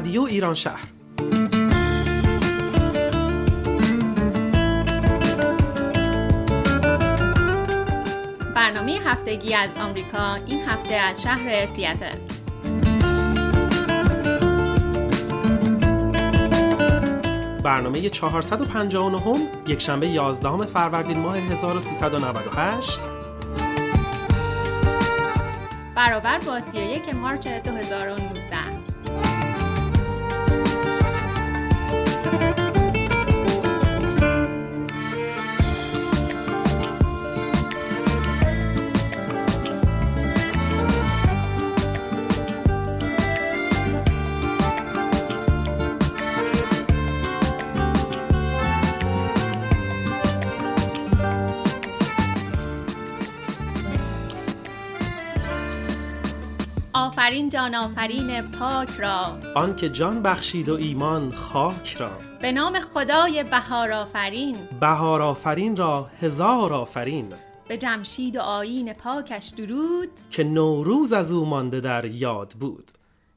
رادیو ایران شهر. برنامه هفتگی از آمریکا این هفته از شهر سیاتل. برنامه 459 یک شنبه 11 فروردین ماه 1398 برابر با 31 مارچ 2019 آفرین جان آفرین پاک را. آن که جان بخشید و ایمان خاک را. به نام خدای بهار آفرین. بهار آفرین را هزار آفرین. به جمشید و آیین پاکش درود. که نوروز از او مانده در یاد بود.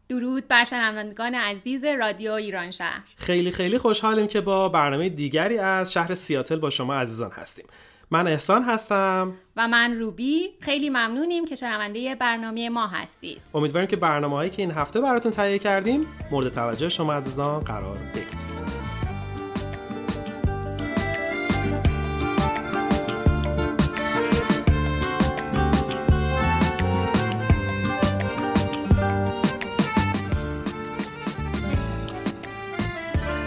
درود بر شنوندگان عزیز رادیو ایران شهر. خیلی خیلی خوشحالیم که با برنامه دیگری از شهر سیاتل با شما عزیزان هستیم. من احسان هستم. و من روبی. خیلی ممنونیم که شنونده برنامه ما هستید. امیدواریم که برنامه هایی که این هفته براتون تهیه کردیم مورد توجه شما عزیزان قرار بگیرد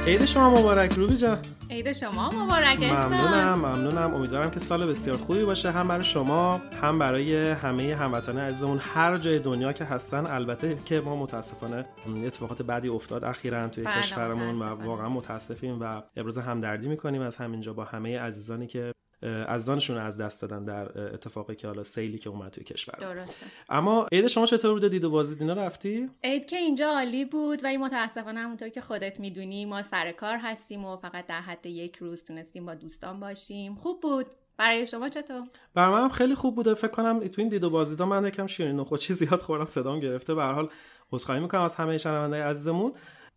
عید شما مبارک روبی جان. عید شما مبارک ممنونم ممنونم. امیدوارم که سال بسیار خوبی باشه هم برای شما هم برای همه هموطنان عزیزمون هر جای دنیا که هستن. البته که ما متاسفانه اتفاقات بعدی افتاد اخیرا توی بله، کشورمون و. واقعا متاسفیم و ابراز همدردی می‌کنیم از همینجا با همه عزیزانی که عزیزانشون رو از دست دادن در اتفاقی که حالا سیلی که اومد توی کشور. درسته. اما عید شما چطور بوده؟ دید و بازی دینا رفتی؟ عید که اینجا عالی بود ولی متاسفانه همونطور که خودت می‌دونی ما سر کار هستیم و فقط در حد یک روز تونستیم با دوستان باشیم. خوب بود. برای شما چطور؟ برای منم خیلی خوب بوده. فکر کنم تو این دید و بازیدا من یکم شیرین نخودچی زیاد خوردم صدام گرفته. به هر حال عذرخواهی می‌کنم از همه شنوندای عزیزمون.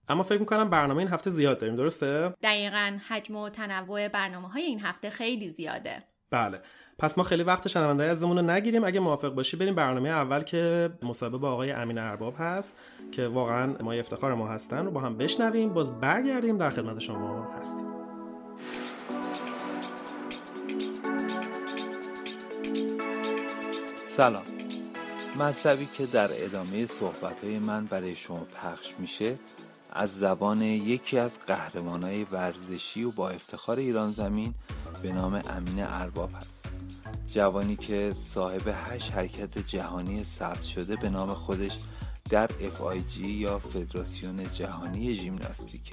اما فکر می‌کنم برنامه این هفته زیاد داریم درسته؟ دقیقا. حجم و تنوع برنامه های این هفته خیلی زیاده. بله. پس ما خیلی وقت شنوندای عزیزمون رو نگیریم. اگه موافق باشی بریم برنامه اول که مصاحبه با آقای امین ارباب هست که واقعا ما افتخار ما هستن رو با هم بشنویم. باز برگردیم در خدمت شما هستیم. سلام. مطلبی که در ادامه صحبتهای من برای شما پخش میشه از زبان یکی از قهرمانای ورزشی و با افتخار ایران زمین به نام امین ارباب هست. جوانی که صاحب هشت حرکت جهانی ثبت شده به نام خودش در FIG یا فدراسیون جهانی ژیمناستیک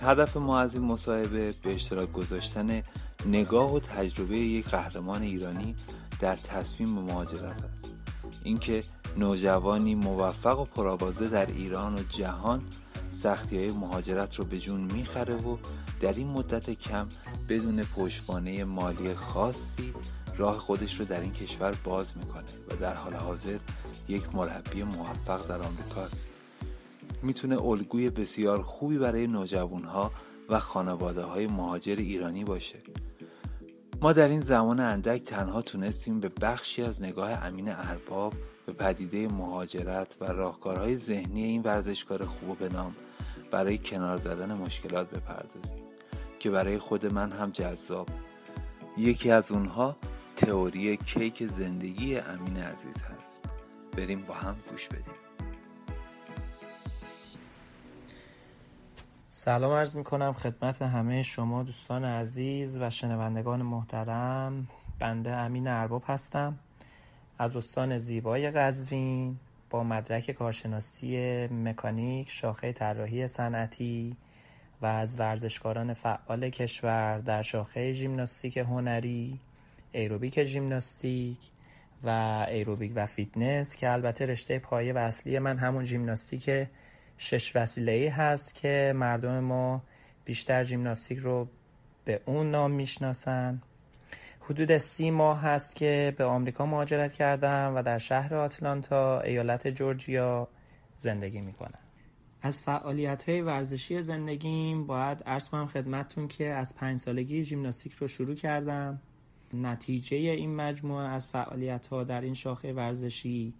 هدف ما از این مصاحبه به اشتراک گذاشتن نگاه و تجربه یک قهرمان ایرانی در تصمیم مهاجرت است. اینکه نوجوانی موفق و پرآوازه در ایران و جهان سختی های مهاجرت رو به جون می‌خره و در این مدت کم بدون پشتوانه مالی خاصی راه خودش رو در این کشور باز می‌کنه و در حال حاضر یک مربی موفق در آمریکاست می‌تونه الگوی بسیار خوبی برای نوجوانها و خانواده های مهاجر ایرانی باشه. ما در این زمان اندک تنها تونستیم به بخشی از نگاه امین ارباب به پدیده مهاجرت و راهکارهای ذهنی این ورزشکار خوب و به نام برای کنار زدن مشکلات بپردازیم که برای خود من هم جذاب. یکی از اونها تئوری کیک زندگی امین عزیز هست. بریم با هم گوش بدیم. سلام عرض می کنم خدمت همه شما دوستان عزیز و شنوندگان محترم. بنده امین ارباب هستم. از استان زیبای قزوین با مدرک کارشناسی مکانیک شاخه طراحی صنعتی و از ورزشکاران فعال کشور در شاخه ژیمناستیک هنری ایروبیک ژیمناستیک و ایروبیک و فیتنس که البته رشته پایه و اصلی من همون ژیمناستیک شش وسیله ای هست که مردم ما بیشتر ژیمناستیک رو به اون نام می‌شناسن. حدود سی ماه هست که به آمریکا مهاجرت کردم و در شهر آتلانتا ایالت جورجیا زندگی می‌کنم. از فعالیت های ورزشی زندگیم باید ارز کنم خدمتتون که از پنج سالگی ژیمناستیک رو شروع کردم. نتیجه این مجموعه از فعالیت ها در این شاخه ورزشی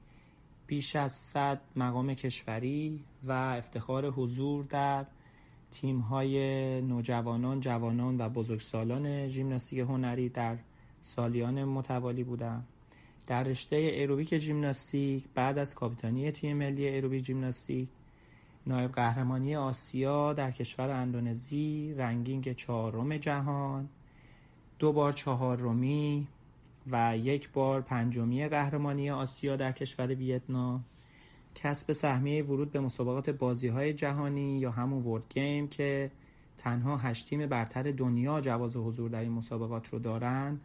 بیش از صد مقام کشوری و افتخار حضور در تیم های نوجوانان، جوانان و بزرگسالان ژیمناستیک هنری در سالیان متوالی بودم. در رشته ایروبیک ژیمناستیک بعد از کاپیتانی تیم ملی ایروبیک ژیمناستیک نایب قهرمانی آسیا در کشور اندونزی رنگینگ چهارم جهان دو بار چهارمی و یک بار پنجمی قهرمانی آسیا در کشور ویتنام. کسب سهمیه ورود به مسابقات بازی های جهانی یا همون ورد گیم که تنها هشت تیم برتر دنیا جواز حضور در این مسابقات رو دارن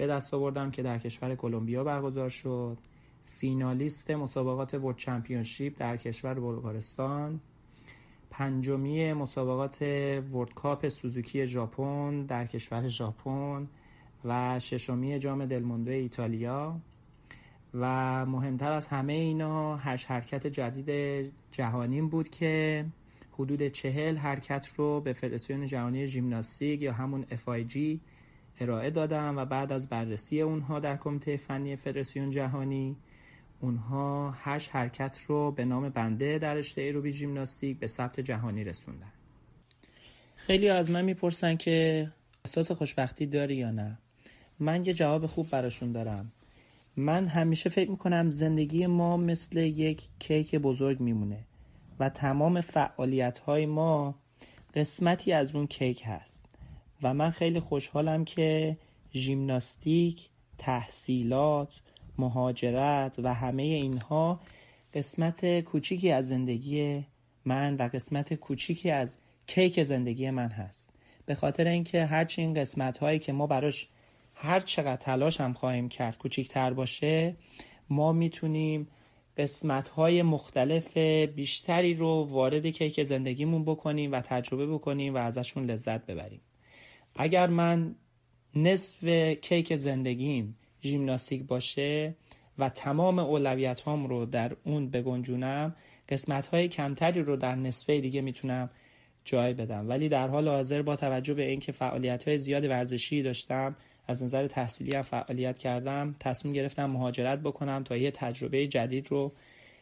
به دست آوردم که در کشور کلمبیا برگزار شد. فینالیست مسابقات ورد چمپیونشیپ در کشور بلغارستان. پنجمی مسابقات ورد کاپ سوزوکی ژاپن در کشور ژاپن. و ششمی جام دلموندو ایتالیا. و مهمتر از همه اینا هشت حرکت جدید جهانیم بود که حدود چهل حرکت رو به فدراسیون جهانی ژیمناستیک یا همون FIG ارائه دادم و بعد از بررسی اونها در کمیته فنی فدراسیون جهانی اونها هشت حرکت رو به نام بنده در رشته ایروبی ژیمناستیک به ثبت جهانی رسوندن. خیلی از من می‌پرسن که احساس خوشبختی داری یا نه. من یه جواب خوب براشون دارم. من همیشه فکر می‌کنم زندگی ما مثل یک کیک بزرگ میمونه و تمام فعالیت های ما قسمتی از اون کیک هست. و من خیلی خوشحالم که ژیمناستیک تحصیلات مهاجرت و همه اینها قسمت کوچیکی از زندگی من و قسمت کوچیکی از کیک زندگی من هست. به خاطر اینکه هرچی این قسمت هایی که ما براش هر چقدر تلاش هم خواهیم کرد کوچیکتر باشه ما می‌تونیم قسمت های مختلف بیشتری رو وارد کیک زندگیمون بکنیم و تجربه بکنیم و ازشون لذت ببریم. اگر من نصف کیک زندگیم ژیمناستیک باشه و تمام اولویت هام رو در اون بگنجونم قسمت های کمتری رو در نصفه دیگه می‌تونم جای بدم. ولی در حال حاضر با توجه به اینکه فعالیت های زیاد ورزشی داشتم از نظر تحصیلی هم فعالیت کردم تصمیم گرفتم مهاجرت بکنم تا یه تجربه جدید رو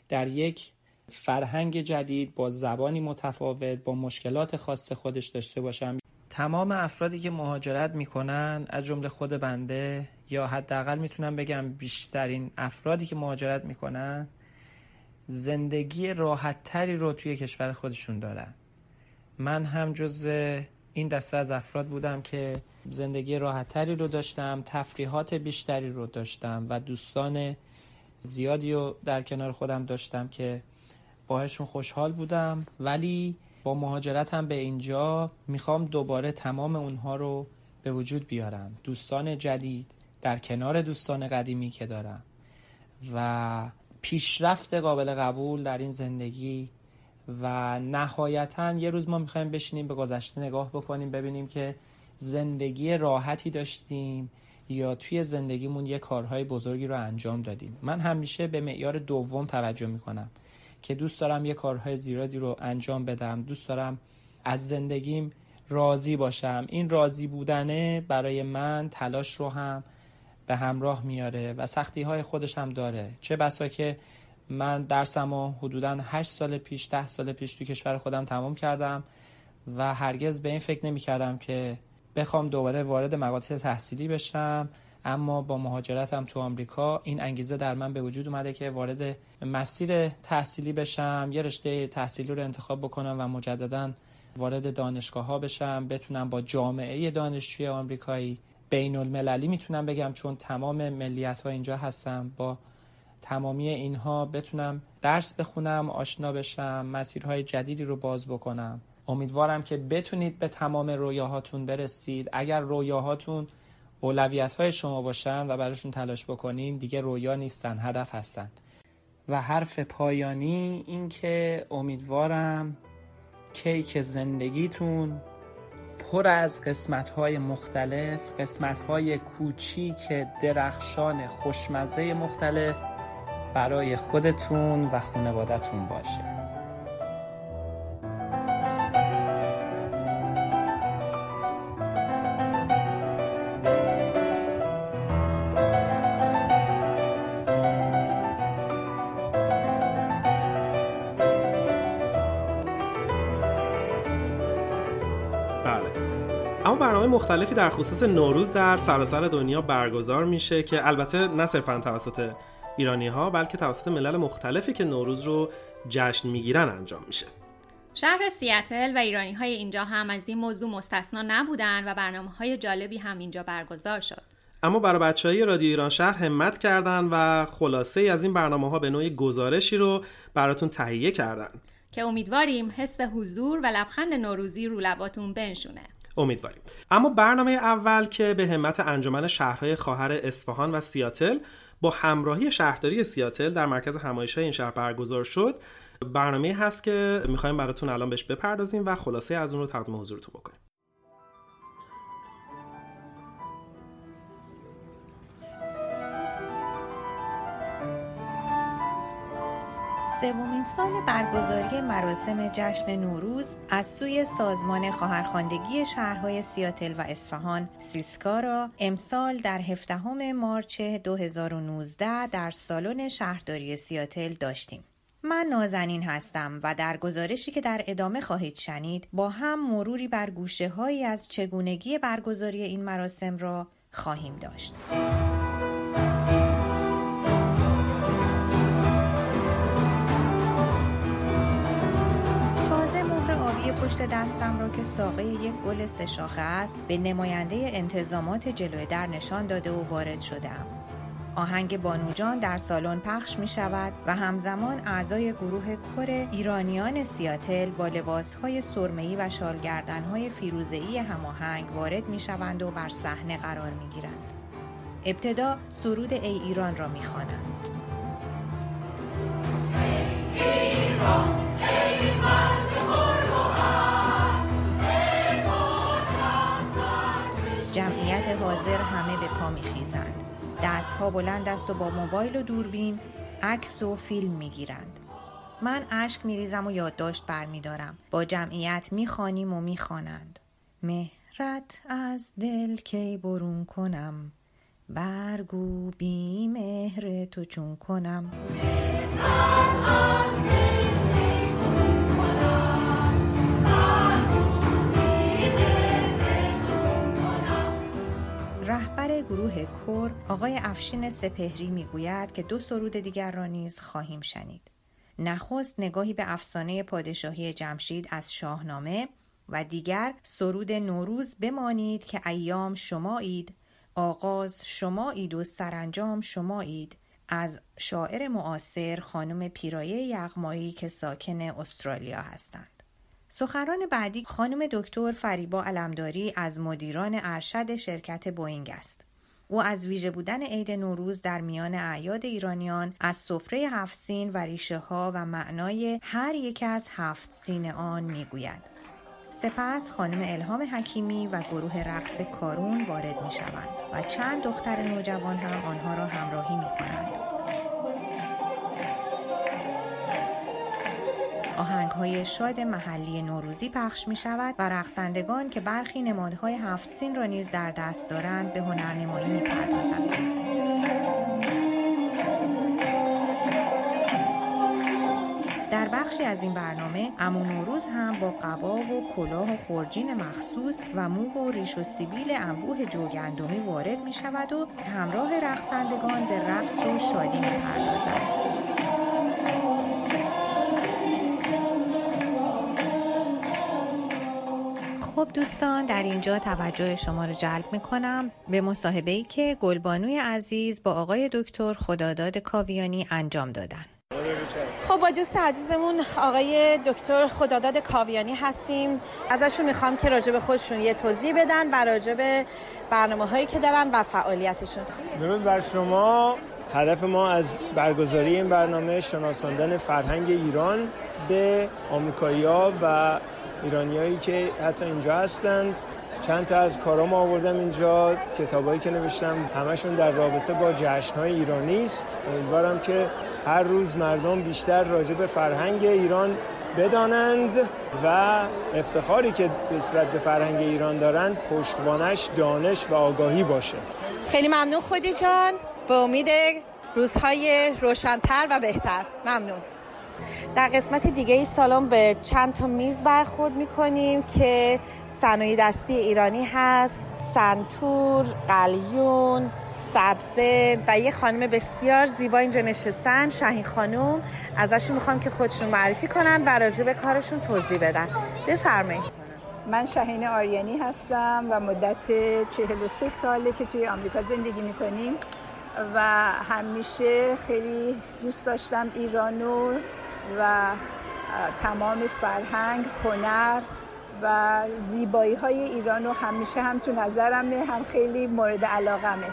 در یک فرهنگ جدید با زبانی متفاوت با مشکلات خاص خودش داشته باشم. تمام افرادی که مهاجرت می‌کنن از جمله خود بنده یا حداقل می‌تونم بگم بیشترین افرادی که مهاجرت می‌کنن زندگی راحت تری رو توی کشور خودشون دارن. من هم جز این دسته از افراد بودم که زندگی راحت تری رو داشتم تفریحات بیشتری رو داشتم و دوستان زیادی رو در کنار خودم داشتم که باهاشون خوشحال بودم. ولی با مهاجرتم به اینجا می‌خوام دوباره تمام اونها رو به وجود بیارم. دوستان جدید در کنار دوستان قدیمی که دارم. و پیشرفت قابل قبول در این زندگی و نهایتا یه روز ما می‌خوایم بشینیم به گذشته نگاه بکنیم ببینیم که زندگی راحتی داشتیم یا توی زندگیمون یه کارهای بزرگی رو انجام دادیم. من همیشه به معیار دوم توجه می‌کنم. که دوست دارم یه کارهای زیادی رو انجام بدم دوست دارم از زندگیم راضی باشم. این راضی بودنه برای من تلاش رو هم به همراه میاره و سختی های خودش هم داره. چه بسا که من درسم حدودا 8 سال پیش 10 سال پیش تو کشور خودم تمام کردم و هرگز به این فکر نمی کردم که بخوام دوباره وارد مقاطع تحصیلی بشم. اما با مهاجرتم تو آمریکا این انگیزه در من به وجود اومده که وارد مسیر تحصیلی بشم یه رشته تحصیلی رو انتخاب بکنم و مجددا وارد دانشگاه ها بشم. بتونم با جامعه دانشجوی آمریکایی بین المللی می‌تونم بگم چون تمام ملیت ها اینجا هستم با تمامی اینها بتونم درس بخونم آشنا بشم مسیرهای جدیدی رو باز بکنم. امیدوارم که بتونید به تمام رویاهاتون برسید. اگر رویاهاتون اولویت های شما باشن و براشون تلاش بکنین دیگه رویا نیستن هدف هستن. و حرف پایانی این که امیدوارم کیک زندگیتون پر از قسمت های مختلف قسمت های کوچیک درخشان خوشمزه مختلف برای خودتون و خانوادتون باشه. مختلفی در خصوص نوروز در سراسر دنیا برگزار میشه که البته نه صرفا توسط ایرانی ها بلکه توسط ملل مختلفی که نوروز رو جشن می‌گیرن انجام میشه. شهر سیاتل و ایرانی های اینجا هم از این موضوع مستثنا نبودن و برنامه های جالبی هم اینجا برگزار شد. اما برای بچه های رادیو ایران شهر همت کردن و خلاصه از این برنامه ها به نوعی گزارشی رو براتون تهیه کردن. که امیدواریم حس حضور و لبخند نوروزی رو لباتون بنشونه. امیدواریم. اما برنامه اول که به همت انجمن شهرهای خواهر اصفهان و سیاتل با همراهی شهرداری سیاتل در مرکز همایش این شهر برگزار شد برنامه هست که می‌خوایم براتون الان بهش بپردازیم و خلاصه از اون رو تقدیم حضورتون بکنیم. سومین سال برگزاری مراسم جشن نوروز از سوی سازمان خواهرخواندگی شهرهای سیاتل و اصفهان سیسکا را امسال در هفدهم مارچ 2019 در سالن شهرداری سیاتل داشتیم. من نازنین هستم و در گزارشی که در ادامه خواهید شنید با هم مروری بر گوشه هایی از چگونگی برگزاری این مراسم را خواهیم داشت. پشت دستم را که ساقه یک گل سه شاخه است به نماینده انتظامات جلوه در نشان داده و وارد شدم. آهنگ بانوجان در سالن پخش می شود و همزمان اعضای گروه کر ایرانیان سیاتل با لباس های و شالگردن های فیروزهی هماهنگ وارد می شوند و بر صحنه قرار می گیرند. ابتدا سرود ای ایران را می خوانند. ایران جمعیت حاضر همه به پا میخیزند. دستها بلند است و با موبایل و دوربین عکس و فیلم می‌گیرند. من اشک میریزم و یادداشت برمیدارم. با جمعیت می‌خوانیم و می‌خوانند. مهرت از دل کی برون کنم؟ برگو بی مهر تو چون کنم. مهرت از دل گروه کور آقای افشین سپهری می‌گوید که دو سرود دیگر را نیز خواهیم شنید. نخست نگاهی به افسانه پادشاهی جمشید از شاهنامه و دیگر سرود نوروز بمانید که ایام شمایید آغاز شمایید و سرانجام شمایید از شاعر معاصر خانم پیرایه یغمایی که ساکن استرالیا هستند. سخنران بعدی خانم دکتر فریبا علمداری از مدیران ارشد شرکت بوینگ است. او از ویژه بودن عید نوروز در میان اعیاد ایرانیان از سفره هفت سین و ریشه ها و معنای هر یک از هفت سین آن می‌گوید. سپس خانم الهام حکیمی و گروه رقص کارون وارد می شوند و چند دختر نوجوان هم آنها را همراهی می کنند. آهنگ های شاد محلی نوروزی پخش می شود و رقصندگان که برخی نمادهای هفت سین را نیز در دست دارند به هنرنمایی می پردازند. در بخشی از این برنامه امو نوروز هم با قبا و کلاه و خورجین مخصوص و مو و ریش و سیبیل انبوه جوگندمی وارد می شود و همراه رقصندگان به رقص و شادی می پردازند. خب دوستان در اینجا توجه شما رو جلب می‌کنم به مصاحبه ای که گلبانوی عزیز با آقای دکتر خداداد کاویانی انجام دادن. خب با دوست عزیزمون آقای دکتر خداداد کاویانی هستیم. ازشون می‌خوام که راجع به خودشون یه توضیح بدن و راجع به برنامه هایی که دارن و فعالیتشون. درود بر شما. هدف ما از برگزاری این برنامه شناساندن فرهنگ ایران به آمریکایی و ایرانیایی که حتی اینجا هستند. چند تا از کارام آوردم اینجا کتابایی که نوشتم همشون در رابطه با جشنهای ایرانی است. امیدوارم که هر روز مردم بیشتر راجع به فرهنگ ایران بدانند و افتخاری که نسبت به فرهنگ ایران دارند پشتوانش دانش و آگاهی باشه. خیلی ممنون خودی جان. به امید روزهای روشنتر و بهتر. ممنون. در قسمت دیگه ای سالن به چند تا میز برخورد می‌کنیم که صنایع دستی ایرانی هست. سنتور، قلیون، سبزه و یه خانم بسیار زیبا اینجا نشستن شهین خانم. ازشون می‌خوام که خودشون معرفی کنن و راجع به کارشون توضیح بدن. بفرمایید. من شاهین آریانی هستم و مدت 43 ساله که توی آمریکا زندگی می‌کنیم و همیشه خیلی دوست داشتم ایرانو و تمام فرهنگ، هنر و زیبایی های ایران رو همیشه هم تو نظرمه هم خیلی مورد علاقمه.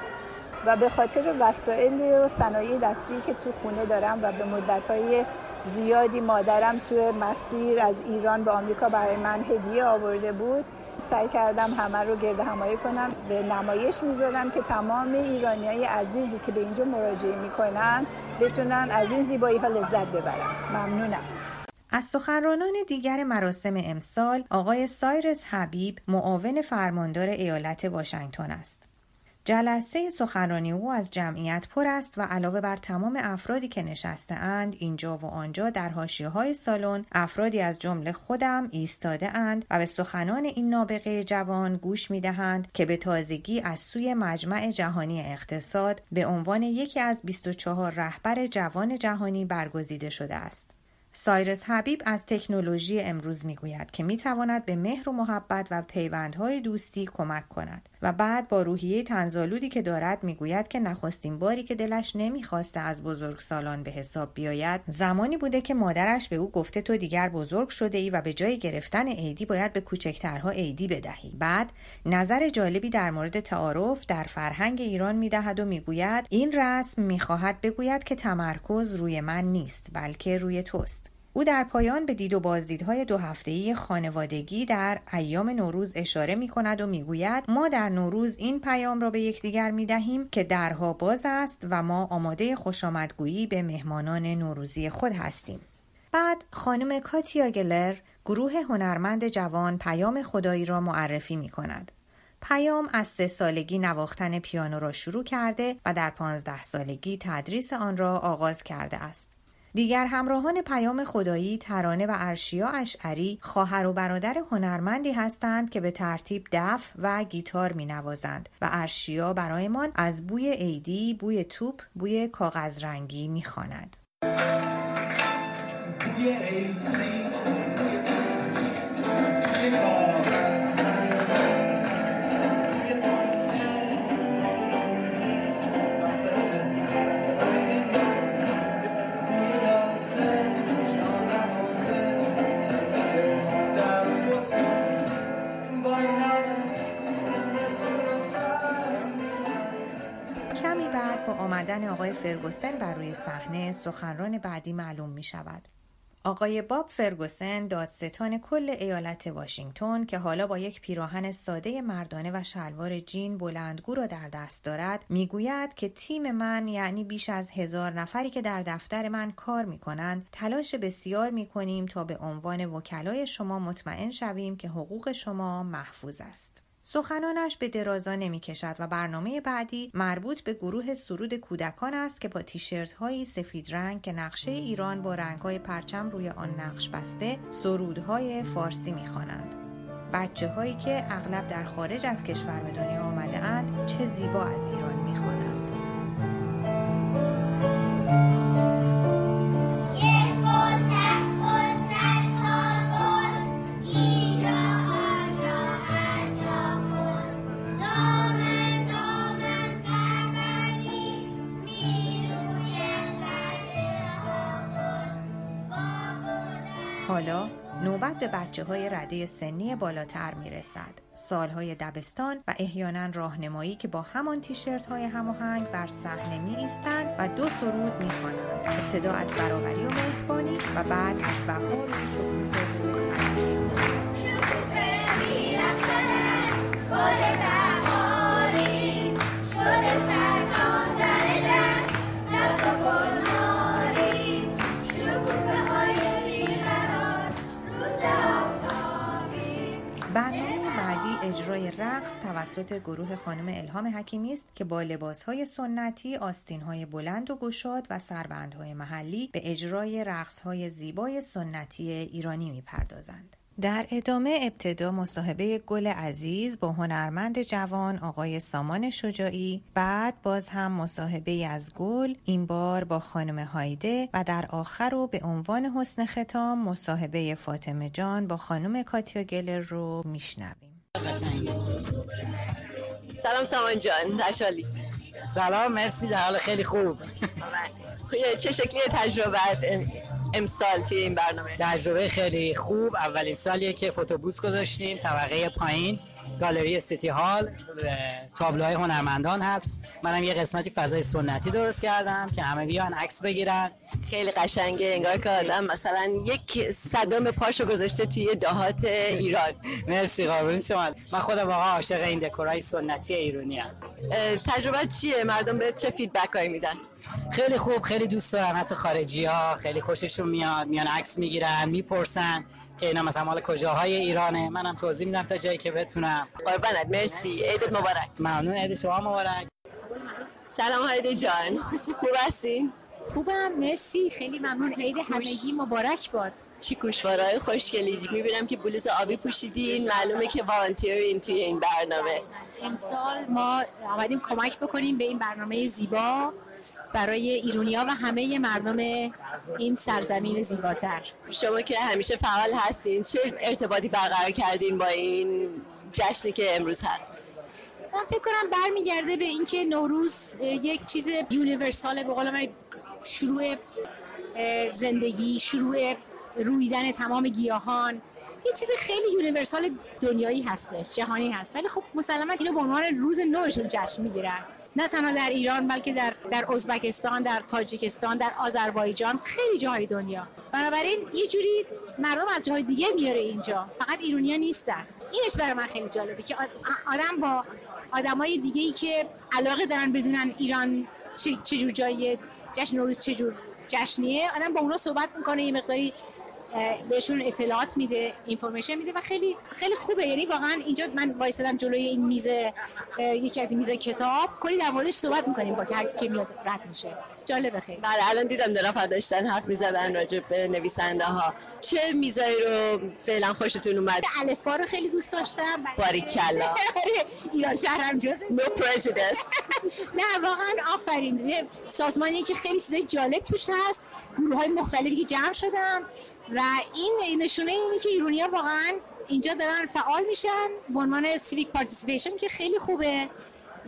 و به خاطر وسایل و صنایع دستی که تو خونه دارم و به مدت های زیادی مادرم تو مسیر از ایران به آمریکا برای من هدیه آورده بود سعی کردم همه رو گرد همایی کنم. به نمایش می‌ذارم که تمام ایرانی های عزیزی که به اینجا مراجعه می‌کنن بتونن از این زیبایی ها لذت ببرن. ممنونم. از سخنرانان دیگر مراسم امسال آقای سایرس حبیب معاون فرماندار ایالت واشنگتن است. جلسه سخنرانی او از جمعیت پر است و علاوه بر تمام افرادی که نشسته اند اینجا و آنجا در حاشیه های سالن افرادی از جمله خودم ایستاده اند و به سخنان این نابغه جوان گوش می دهند که به تازگی از سوی مجمع جهانی اقتصاد به عنوان یکی از 24 رهبر جوان جهانی برگزیده شده است. سایرس حبیب از تکنولوژی امروز می‌گوید که می‌تواند به مهر و محبت و پیوندهای دوستی کمک کند و بعد با روحیه تنزالودی که دارد می‌گوید که نخستین باری که دلش نمی‌خواسته از بزرگسالان به حساب بیاید زمانی بوده که مادرش به او گفته تو دیگر بزرگ شده ای و به جای گرفتن عیدی باید به کوچکترها عیدی بدهی. بعد نظر جالبی در مورد تعارف در فرهنگ ایران می‌دهد و می‌گوید این رسم می‌خواهد بگوید که تمرکز روی من نیست بلکه روی توست. او در پایان به دید و بازدیدهای دو هفته‌ای خانوادگی در ایام نوروز اشاره می کند و می‌گوید ما در نوروز این پیام را به یکدیگر می دهیم که درها باز است و ما آماده خوشامدگویی به مهمانان نوروزی خود هستیم. بعد خانم کاتیا گلر گروه هنرمند جوان پیام خدایی را معرفی می کند. پیام از سه سالگی نواختن پیانو را شروع کرده و در پانزده سالگی تدریس آن را آغاز کرده است. دیگر همراهان پیام خدایی ترانه و ارشیا اشعری خواهر و برادر هنرمندی هستند که به ترتیب دف و گیتار می نوازند و ارشیا برایمان از بوی عیدی، بوی توپ، بوی کاغذ رنگی می خواند. بوی آمدن آقای فرگوسن بر روی صحنه سخنران بعدی معلوم می شود. آقای باب فرگوسن دادستان کل ایالت واشنگتن که حالا با یک پیراهن ساده مردانه و شلوار جین بلندگو را در دست دارد می‌گوید که تیم من یعنی بیش از هزار نفری که در دفتر من کار می کنند تلاش بسیار می کنیم تا به عنوان وکلای شما مطمئن شویم که حقوق شما محفوظ است. سخنانش به درازا نمی کشد و برنامه بعدی مربوط به گروه سرود کودکان است که با تیشرت های سفید رنگ که نقشه ایران با رنگ های پرچم روی آن نقش بسته سرودهای فارسی می خوانند. بچه هایی که اغلب در خارج از کشور به دنیا آمده چه زیبا از ایران می خوانند. به بچه های رده سنی بالاتر می رسد. سالهای دبستان و احیانا راهنمایی که با همان تیشرت های هماهنگ بر صحنه می ایستند و دو سرود می خوانند. ابتدا از برابری و مهربانی و بعد از بهار و شکوفه اجرای رقص توسط گروه خانم الهام حکیمی است که با لباسهای سنتی، آستینهای بلند و گشاد و سربندهای محلی به اجرای رقصهای زیبای سنتی ایرانی می‌پردازند. در ادامه ابتدا مصاحبه گل عزیز با هنرمند جوان آقای سامان شجاعی بعد باز هم مصاحبه از گل این بار با خانم هایده و در آخر و به عنوان حسن ختام مصاحبه فاطمه جان با خانم کاتیا گلر رو میشنویم سلام سامان جان تشالی سلام مرسی در حال خیلی خوب. چه شکلی تجربه امسال توی این برنامه؟ تجربه خیلی خوب. اولین سالیه که فوتوبوت گذاشتیم طبقه پایین. گالری سیتی هال تابلوهای هنرمندان هست. منم یه قسمتی فضای سنتی درست کردم که همه بیان عکس بگیرن. خیلی قشنگه انگار که آدم مثلا یک صدم پاشو گذاشته توی دهات ایران. مرسی قربون شما. من خودم واقعا عاشق این دکورای سنتی ایرانی ام. تجربه چیه؟ مردم به چه فیدبک هایی میدن؟ خیلی خوب خیلی دوست دارن حتی خارجی ها خیلی خوششون میاد میان عکس می‌گیرن می‌پرسن. که اینا مثلا مال کجاهای ایرانه؟ منم توضیح میدم تا جایی که بتونم. قربانت مرسی. عیدت مبارک. ممنون. عید شما مبارک. سلام هایده جان. خوب هستی؟ خوبم. مرسی. خیلی ممنون. عید همگی مبارک باد. چی گوشوارهای خوشگلی. می‌بینم که بلوز آبی پوشیدین. معلومه که والنتیرین توی این برنامه. امسال ما آمدیم کمک بکنیم به این برنامه زیبا. برای ایرونیا و همه مردم این سرزمین زیباتر. شما که همیشه فعال هستین چه ارتباطی برقرار کردین با این جشنی که امروز هست؟ من فکر کنم برمیگرده به اینکه نوروز یک چیز یونیورسال به قول من شروع زندگی شروع رویدن تمام گیاهان. یه چیز خیلی یونیورسال دنیایی هستش جهانی هست. ولی خب مسلما اینو به عنوان روز نوشون جشن می‌گیرن. نه تنها در ایران بلکه در در ازبکستان در تاجیکستان در آذربایجان خیلی جاهای دنیا. بنابراین یه جوری مردم از جاهای دیگه میاره اینجا. فقط ایرونیا نیستن. اینش برای من خیلی جالبه که آدم با آدمای دیگه ای که علاقه دارن بدونن ایران چجور جای جشن نوروز چجور جشنیه آدم با اونا صحبت می‌کنه یه مقداری بهشون اطلاعات میده اینفورمیشن میده و خیلی خیلی خوبه. یعنی واقعا اینجا من وایسادم جلوی این میز یکی از این میز کتاب. کلی در موردش صحبت می‌کنیم با هر کی میاد رد میشه. جالبه خیلی. بله الان دیدم دو نفر داشتن حرف می‌زدن راجع به نویسنده ها چه میزایی رو فعلا خوشتون اومد؟ الفبا رو خیلی دوست داشتم. باریکلا. ایران شهرم جزش. نو پرجودس نه واقعا آفرین. سازمانی که خیلی چیزای جالب توش هست. گروه های مختلفی که جمع شدن. و این نشونه اینه که ایرونیا واقعا اینجا دارن فعال میشن. به عنوان civic participation که خیلی خوبه.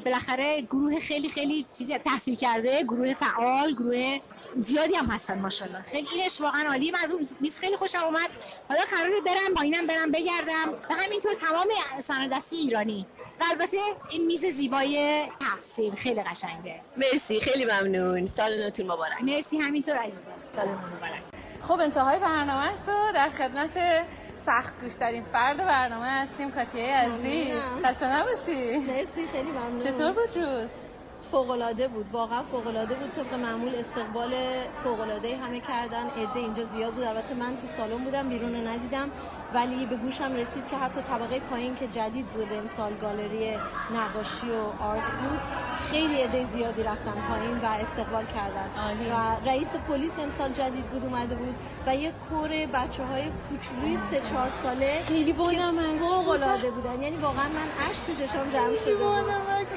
بالاخره گروه خیلی خیلی چیزی تحصیل کرده. گروه فعال گروه زیادی هم هستن ماشاءالله. خیلی اینش واقعا عالیه. از اون میز خیلی خوشم اومد. حالا قراره برم پایینم برم بگردم. و همینطور تمام صنعت ایرانی. و البته این میز زیبای تفسیر خیلی قشنگه. مرسی. خیلی ممنون. سال نوتون مبارک. مرسی. همینطور عزیزم. سال مبارک. خب انتهای برنامه است و در خدمت سخت گوشترین فرد برنامه هستیم کاتیه عزیز. خسته نباشی. مرسی خیلی ممنون. چطور بود روز؟ فوقلاده بود. واقعا فوقلاده بود طبق معمول استقبال فوقلاده همه کردن. عده اینجا زیاد بود. البته من تو سالن بودم بیرون رو ندیدم. ولی به گوشم رسید که حتی طبقه پایین که جدید بود امسال گالری نقاشی و آرت بود. خیلی عده زیادی رفتن پایین و استقبال کردن. و رئیس پلیس امسال جدید بود اومده بود و یه کور بچه های کوچولوی سه چهار ساله خیلی بانمک فوق العاده بودن. یعنی واقعا من اش تو چشام جمع شده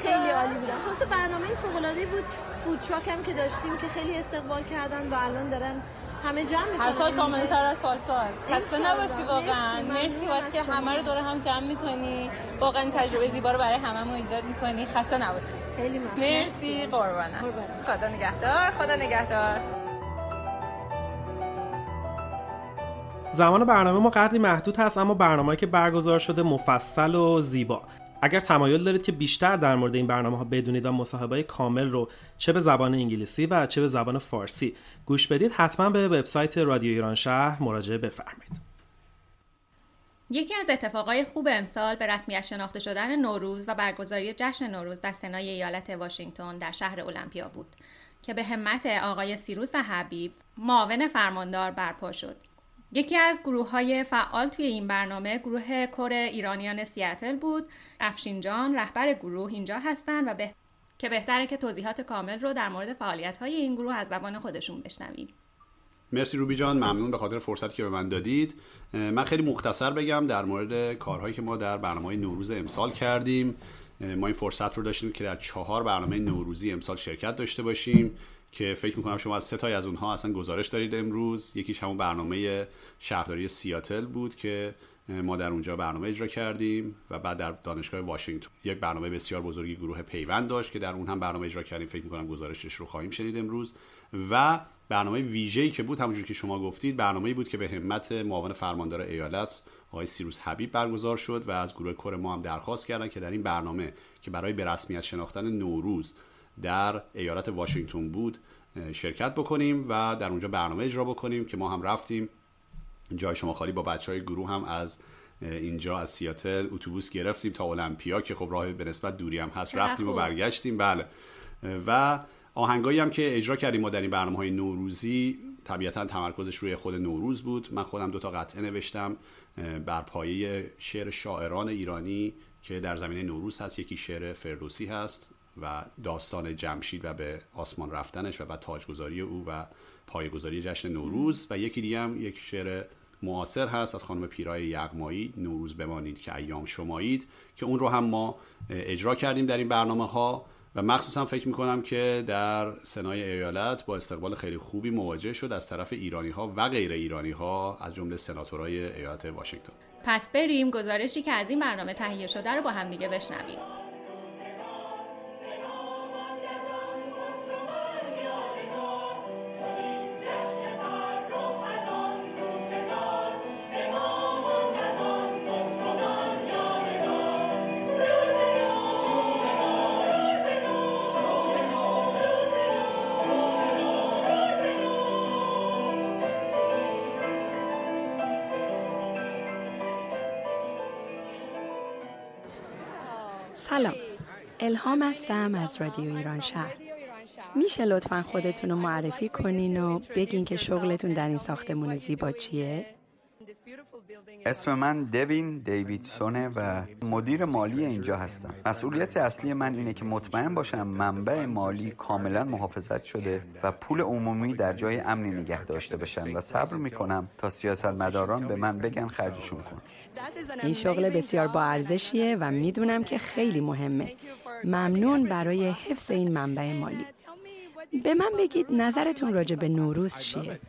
خیلی عالی بودن. خلاص برنامه فوق العاده بود. فود هم که داشتیم که خیلی استقبال کردن و الان دارن همه جمع می‌کنن. هر سال کاملتر از پارسال خسته نباشی واقعا. مرسی وقتی که همه رو دور هم جمع می‌کنی. واقعا تجربه زیبا رو برای هممون ایجاد می‌کنی. خسته نباشی. خیلی ممنون. مرسی. قربانم خدا نگهدار. خدا نگهدار. زمان برنامه ما قدری محدود هست اما برنامه‌ای که برگزار شده مفصل و زیبا. اگر تمایل دارید که بیشتر در مورد این برنامه ها بدونید و مصاحبه کامل رو چه به زبان انگلیسی و چه به زبان فارسی گوش بدید حتما به وبسایت رادیو ایران شهر مراجعه بفرمایید. یکی از اتفاقای خوب امسال به رسمیت شناخته شدن نوروز و برگزاری جشن نوروز در سنای ایالت واشنگتن در شهر المپیا بود که به همت آقای سیروس حبیب معاون فرماندار برپا شد. یکی از گروه های فعال توی این برنامه گروه کور ایرانیان سیاتل بود. افشین جان رهبر گروه اینجا هستن و به... که بهتره که توضیحات کامل رو در مورد فعالیت های این گروه از زبان خودشون بشنویم. مرسی روبی جان. ممنون به خاطر فرصتی که به من دادید. من خیلی مختصر بگم در مورد کارهایی که ما در برنامه نوروز امسال کردیم. ما این فرصت رو داشتیم که در چهار برنامه نوروزی امسال شرکت داشته باشیم. که فکر می‌کنم شما از سه تای از اونها اصلا گزارش دارید امروز. یکیش همون برنامه شهرداری سیاتل بود که ما در اونجا برنامه اجرا کردیم و بعد در دانشگاه واشنگتن یک برنامه بسیار بزرگی گروه پیوند داشت که در اون هم برنامه اجرا کردیم. فکر می‌کنم گزارشش رو خواهیم شنید امروز. و برنامه ویژه‌ای که بود همونجور که شما گفتید برنامه‌ای بود که به همت معاون فرماندار ایالت آقای سیروس حبیب برگزار شد و از گروه کور ما هم درخواست کردن که در این برنامه که برای به رسمیت شناختن نوروز در ایالت واشنگتن بود شرکت بکنیم و در اونجا برنامه اجرا بکنیم که ما هم رفتیم. جای شما خالی با بچه های گروه هم از اینجا از سیاتل اتوبوس گرفتیم تا المپیا که خب راه به نسبت دوری هم هست. رفتیم و برگشتیم. بله. و آهنگایی هم که اجرا کردیم ما در این برنامه های نوروزی طبیعتا تمرکزش روی خود نوروز بود. من خودم دوتا قطعه نوشتم. بر پایه شعر شاعران ایرانی که در زمینه نوروز هست. یکی شعر فردوسی هست. و داستان جمشید و به آسمان رفتنش و بعد تاجگذاری او و پایگذاری جشن نوروز و یکی دیگه هم یک شعر معاصر هست از خانم پیرای یغمایی نوروز بمانید که ایام شمایید که اون رو هم ما اجرا کردیم در این برنامه ها و مخصوصا فکر می‌کنم که در سنای ایالت با استقبال خیلی خوبی مواجه شد از طرف ایرانی ها و غیر ایرانی ها از جمله سناتورای ایالت واشنگتن. پس بریم گزارشی که از این برنامه تهیه شده رو با هم دیگه بشنویم. سلام. الهام هستم از رادیو ایران شهر. میشه لطفا خودتون رو معرفی کنین و بگین که شغلتون در این ساختمون زیبا چیه؟ اسم من دوین دیویدسونه و مدیر مالی اینجا هستم. مسئولیت اصلی من اینه که مطمئن باشم منبع مالی کاملا محافظت شده و پول عمومی در جای امنی نگه داشته بشن و صبر می‌کنم تا سیاست مداران به من بگن خرجشون کن. این شغل بسیار با ارزشیه و می‌دونم که خیلی مهمه. ممنون برای حفظ این منبع مالی. به من بگید نظرتون راجع به نوروز چیه؟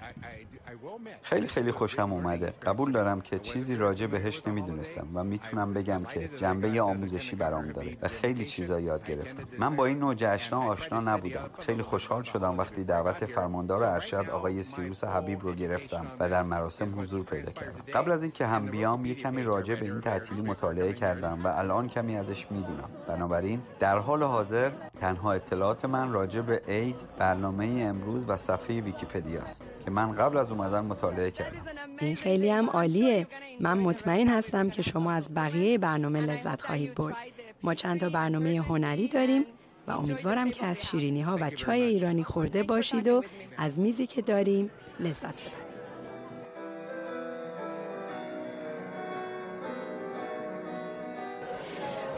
خیلی خیلی خوشم اومده. قبول دارم که چیزی راجع بهش نمی‌دونستم و می‌تونم بگم که جنبه آموزشی برام داره و خیلی چیزا یاد گرفتم. من با این نوع جشنها آشنا نبودم. خیلی خوشحال شدم وقتی دعوت فرماندار ارشد آقای سیروس حبیب رو گرفتم و در مراسم حضور پیدا کردم. قبل از اینکه هم بیام یه کمی راجع به این تعطیلی مطالعه کردم و الان کمی ازش می‌دونم. بنابراین در حال حاضر تنها اطلاعات من راجع به عید برنامه امروز و صفحه ویکیپدیا است که من قبل از اومدن مطالعه کردم. این خیلی هم عالیه. من مطمئن هستم که شما از بقیه برنامه لذت خواهید برد. ما چند تا برنامه هنری داریم و امیدوارم که از شیرینی ها و چای ایرانی خورده باشید و از میزی که داریم لذت ببرید.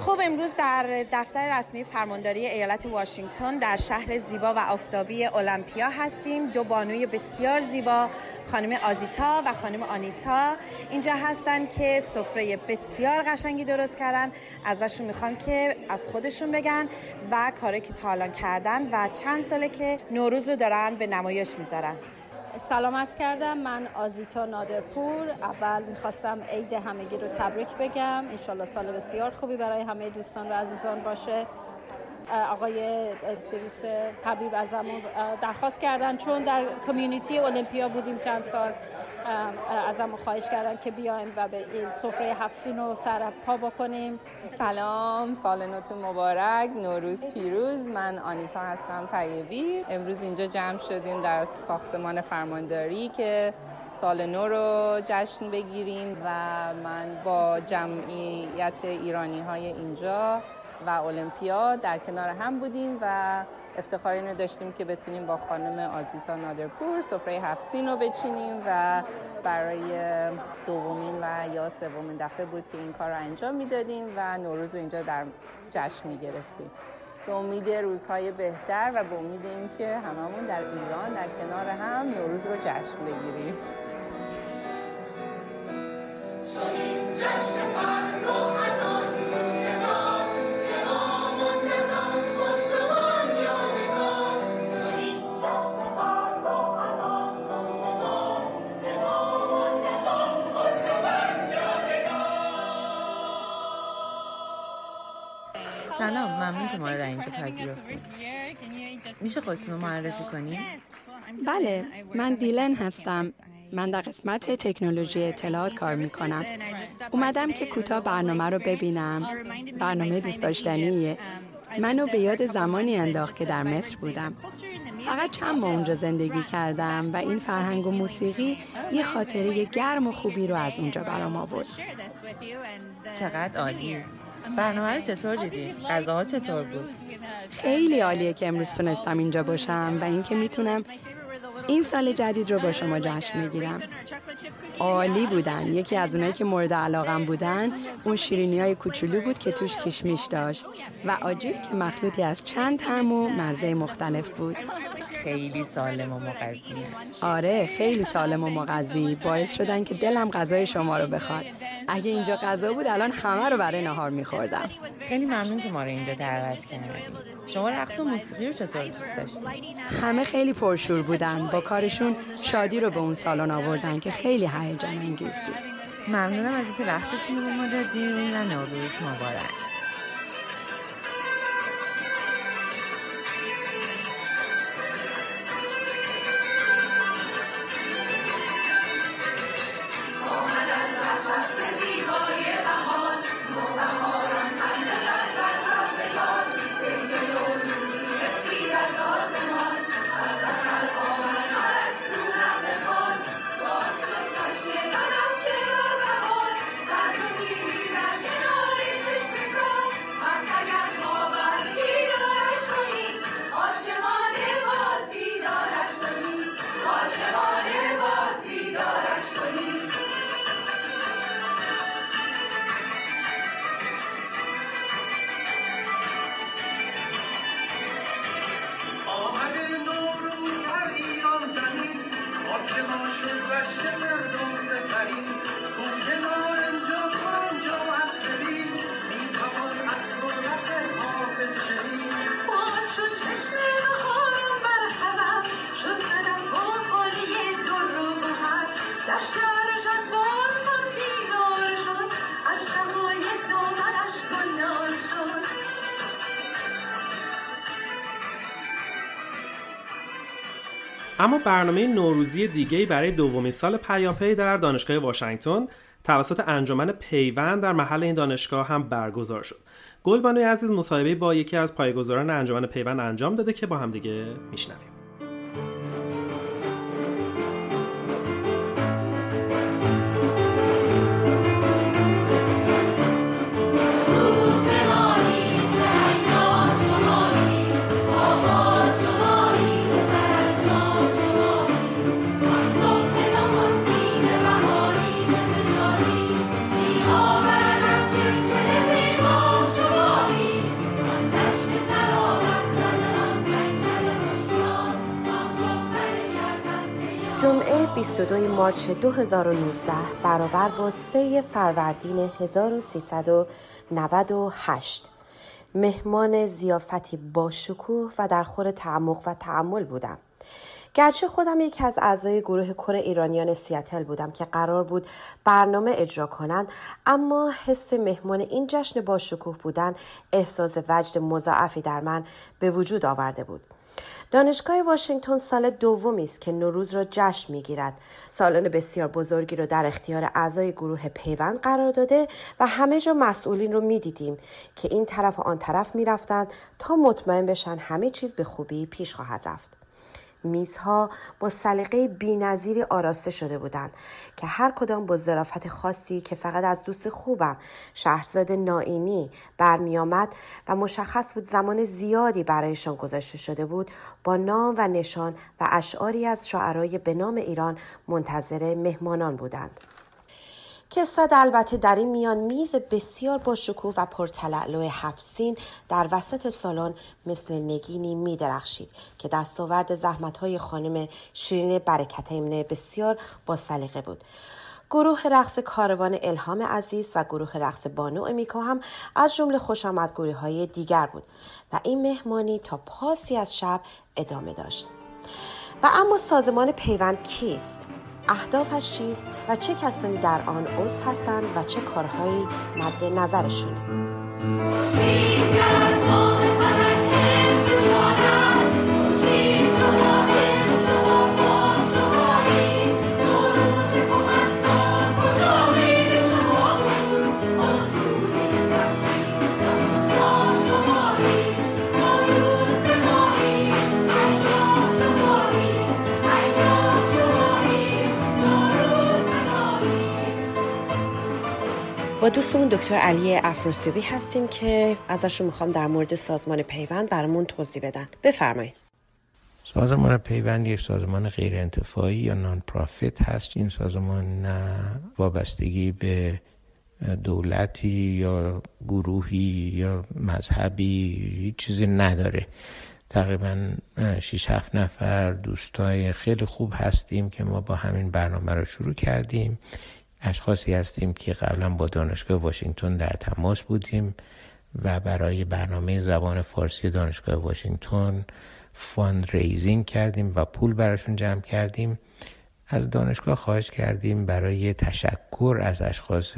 خب امروز در دفتر رسمی فرمانداری ایالت واشنگتن در شهر زیبا و آفتابی المپیا هستیم. دو بانوی بسیار زیبا خانم آزیتا و خانم آنیتا. اینجا هستن که سفره بسیار قشنگی درست کردن. ازشون می‌خوام که از خودشون بگن و کاری که تا الان کردن و چند ساله که نوروز رو دارن به نمایش می‌ذارن. سلام عرض کردم. من آزیتا نادرپور. اول می‌خواستم عید همگی رو تبریک بگم. انشالله سال بسیار خوبی برای همه دوستان و عزیزان باشه. آقای سیروس حبیب ازمون درخواست کردن. چون در کمیونیتی المپیا بودیم چند سال. ازمون خواهش کردن که بیایم و به این سفره هفسین رو سر پا بکنیم. سلام سال نوتون مبارک نوروز پیروز. من آنیتا هستم طیبی. امروز اینجا جمع شدیم در ساختمان فرمانداری که سال نو رو جشن بگیریم و من با جمعیت ایرانی های اینجا و المپیا در کنار هم بودیم و افتخار اینو داشتیم که بتونیم با خانم آزیتا نادرپور سفره هفسین رو بچینیم و برای دومین و یا سومین دفعه بود که این کار رو انجام می‌دادیم و نوروز رو اینجا در جشن می‌گرفتیم. به امید روزهای بهتر و به امید اینکه هممون در ایران در کنار هم نوروز رو جشن بگیریم. سلام ممنون که ما رو در اینجا پذیرفتیم میشه خودتون رو معرفی کنیم؟ بله من دیلن هستم من در قسمت تکنولوژی اطلاعات کار می کنم. اومدم که کوتاه برنامه رو ببینم. برنامه دوست داشتنیه. منو به یاد زمانی انداخت که در مصر بودم. فقط چند ماه اونجا زندگی کردم و این فرهنگ و موسیقی یه خاطره گرم و خوبی رو از اونجا برام آورد. چقدر عالی. برنامه رو چطور دیدی؟ غذاها چطور بود؟ خیلی عالیه که امروز تونستم اینجا باشم و اینکه می‌تونم این سال جدید رو با شما جشن می‌گیرم. عالی بودن. یکی از اونایی که مورد علاقم بودن اون شیرینی های کوچولو بود که توش کشمیش داشت و آجیل که مخلوطی از چند طعم و مزه مختلف بود. خیلی سالم و مغذی. آره خیلی سالم و مغذی. باعث شدن که دلم غذای شما رو بخواد. اگه اینجا غذا بود الان همه رو برای نهار میخوردم. خیلی ممنون که ما رو اینجا دعوت کردیم شما رقص و موسیقی رو چطور دوست داشتید همه خیلی پرشور بودن. با کارشون شادی رو به اون سالن آوردن که خیلی هیجان انگیز بود. ممنونم از اینکه وقتتون رو ما دادین و نوروز مبارک. شورش مردم سپری اما برنامه نوروزی دیگه برای دومین سال پیاپی در دانشگاه واشنگتن توسط انجمن پیوند در محل این دانشگاه هم برگزار شد. گلبانوی عزیز مصاحبه با یکی از پایگزاران انجمن پیوند انجام داده که با هم دیگه میشنویم. 22 مارچ 2019 برابر با 3 فروردین 1398 مهمان زیافتی با شکوه و در خور تعمق و تعمل بودم. گرچه خودم یکی از اعضای گروه کر ایرانیان سیاتل بودم که قرار بود برنامه اجرا کنند اما حس مهمان این جشن با شکوه بودن احساس وجد مضاعفی در من به وجود آورده بود. دانشگاه واشنگتن سال دومی است که نوروز را جشن می‌گیرد. سالن بسیار بزرگی را در اختیار اعضای گروه پیوند قرار داده و همه جا مسئولین رو می‌دیدیم که این طرف و آن طرف می‌رفتند تا مطمئن بشن همه چیز به خوبی پیش خواهد رفت. میزها با سلیقه بینظیری آراسته شده بودند که هر کدام با ظرافت خاصی که فقط از دوست خوبم شهرزاد نائینی برمیآمد و مشخص بود زمان زیادی برایشان گذاشته شده بود با نام و نشان و اشعاری از شاعرای به نام ایران منتظر مهمانان بودند. کساد البته در این میان میز بسیار با و پرتلعلو هفسین در وسط سالن مثل نگینی می درخشید که دستاورد زحمت های خانم شیرین برکت بسیار با سلیقه بود. گروه رقص کاروان الهام عزیز و گروه رقص بانو امیکا هم از جمله خوش های دیگر بود و این مهمانی تا پاسی از شب ادامه داشت. و اما سازمان پیوند کیست؟ اهدافش چیست و چه کسانی در آن عضو هستند و چه کارهایی مد نظرشونه. با دوستمون دکتر علی افراسیابی هستیم که ازشون می‌خوام در مورد سازمان پیوند برامون توضیح بدن. بفرمایید. سازمان پیوند یک سازمان غیر انتفاعی یا نان پرافیت هست. این سازمان نه وابستگی به دولتی یا گروهی یا مذهبی هیچ چیزی نداره. تقریبا 6 7 نفر دوستای خیلی خوب هستیم که ما با همین برنامه رو شروع کردیم. اشخاصی هستیم که قبلا با دانشگاه واشنگتن در تماس بودیم و برای برنامه زبان فارسی دانشگاه واشنگتن fundraising کردیم و پول براشون جمع کردیم. از دانشگاه خواهش کردیم برای تشکر از اشخاص